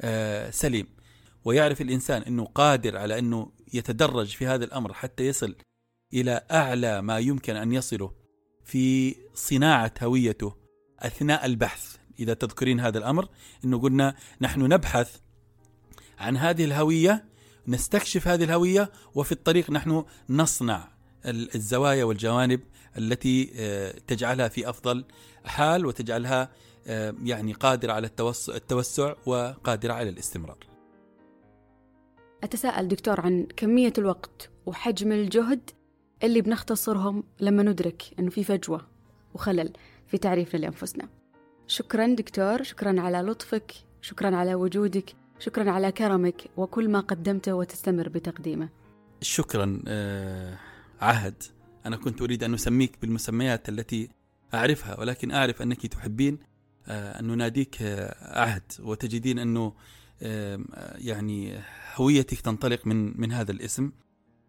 آه، سليم. ويعرف الإنسان إنه قادر على إنه يتدرج في هذا الأمر حتى يصل إلى أعلى ما يمكن أن يصله في صناعة هويته أثناء البحث إذا تذكرين هذا الأمر إنه قلنا نحن نبحث عن هذه الهوية نستكشف هذه الهوية وفي الطريق نحن نصنع الزوايا والجوانب التي آه، تجعلها في أفضل حال وتجعلها آه، يعني قادرة على التوسع وقادرة على الاستمرار. أتساءل دكتور عن كمية الوقت وحجم الجهد اللي بنختصرهم لما ندرك إنه في فجوة وخلل في تعريفنا لأنفسنا. شكرا دكتور، شكرا على لطفك، شكرا على وجودك، شكرا على كرمك وكل ما قدمته وتستمر بتقديمه. شكرا آه عهد أنا كنت أريد أن أسميك بالمسميات التي أعرفها ولكن أعرف أنك تحبين آه، أن نناديك آه، عهد وتجدين أنه يعني هويتك تنطلق من من هذا الاسم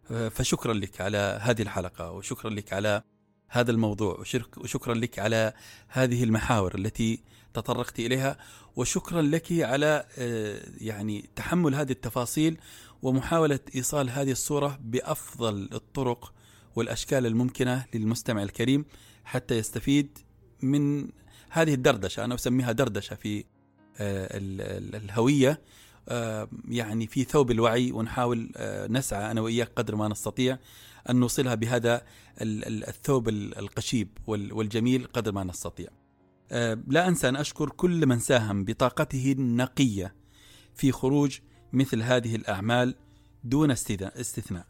فشكرا لك على هذه الحلقة وشكرا لك على هذا الموضوع وشكرا لك على هذه المحاور التي تطرقت إليها وشكرا لك على يعني تحمل هذه التفاصيل ومحاولة إيصال هذه الصورة بأفضل الطرق والأشكال الممكنة للمستمع الكريم حتى يستفيد من هذه الدردشة أنا أسميها دردشة في آه، الهوية آه، يعني في ثوب الوعي ونحاول آه، نسعى أنا وإياك قدر ما نستطيع أن نوصلها بهذا الثوب القشيب والجميل قدر ما نستطيع. لا أنسى أن أشكر كل من ساهم بطاقته النقية في خروج مثل هذه الأعمال دون استثناء.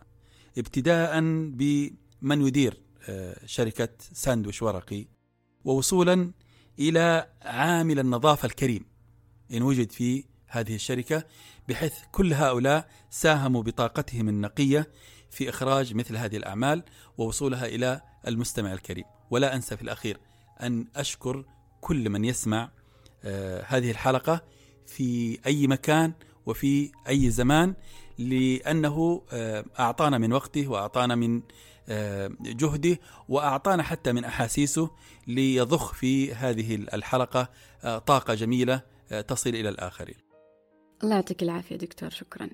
ابتداء بمن يدير آه، شركة ساندويش ورقي ووصولا إلى عامل النظافة الكريم إن وجد في هذه الشركة بحيث كل هؤلاء ساهموا بطاقتهم النقية في إخراج مثل هذه الأعمال ووصولها إلى المستمع الكريم. ولا أنسى في الأخير أن أشكر كل من يسمع آه، هذه الحلقة في أي مكان وفي أي زمان لأنه آه، أعطانا من وقته وأعطانا من آه، جهده وأعطانا حتى من أحاسيسه ليضخ في هذه الحلقة طاقة جميلة تصل إلى الآخرين. الله يعطيك العافية دكتور شكرا.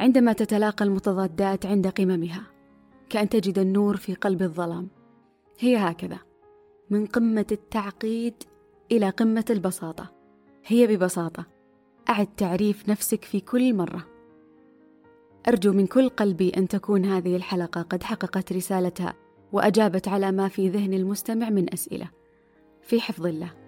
عندما تتلاقى المتضادات عند قممها كأن تجد النور في قلب الظلام. هي هكذا من قمة التعقيد إلى قمة البساطة. هي ببساطة أعد تعريف نفسك في كل مرة. أرجو من كل قلبي أن تكون هذه الحلقة قد حققت رسالتها وأجابت على ما في ذهن المستمع من أسئلة. في حفظ الله.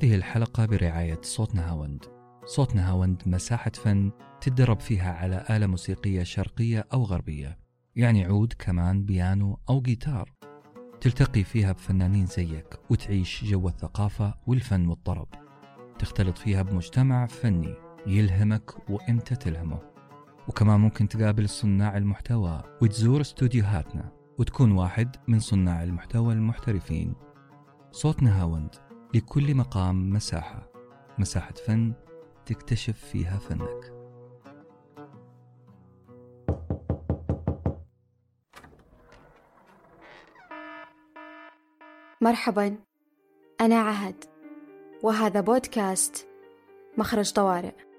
هذه الحلقة برعاية صوت نهاوند. صوت نهاوند مساحة فن تدرب فيها على آلة موسيقية شرقية أو غربية. يعني عود كمان بيانو أو جيتار. تلتقي فيها بفنانين زيك وتعيش جو الثقافة والفن والطرب تختلط فيها بمجتمع فني يلهمك وإنت تلهمه. وكمان ممكن تقابل صناع المحتوى وتزور استوديوهاتنا وتكون واحد من صناع المحتوى المحترفين. صوت نهاوند. لكل مقام مساحة مساحة فن تكتشف فيها فنك. مرحبا أنا عهد وهذا بودكاست مخرج طوارئ.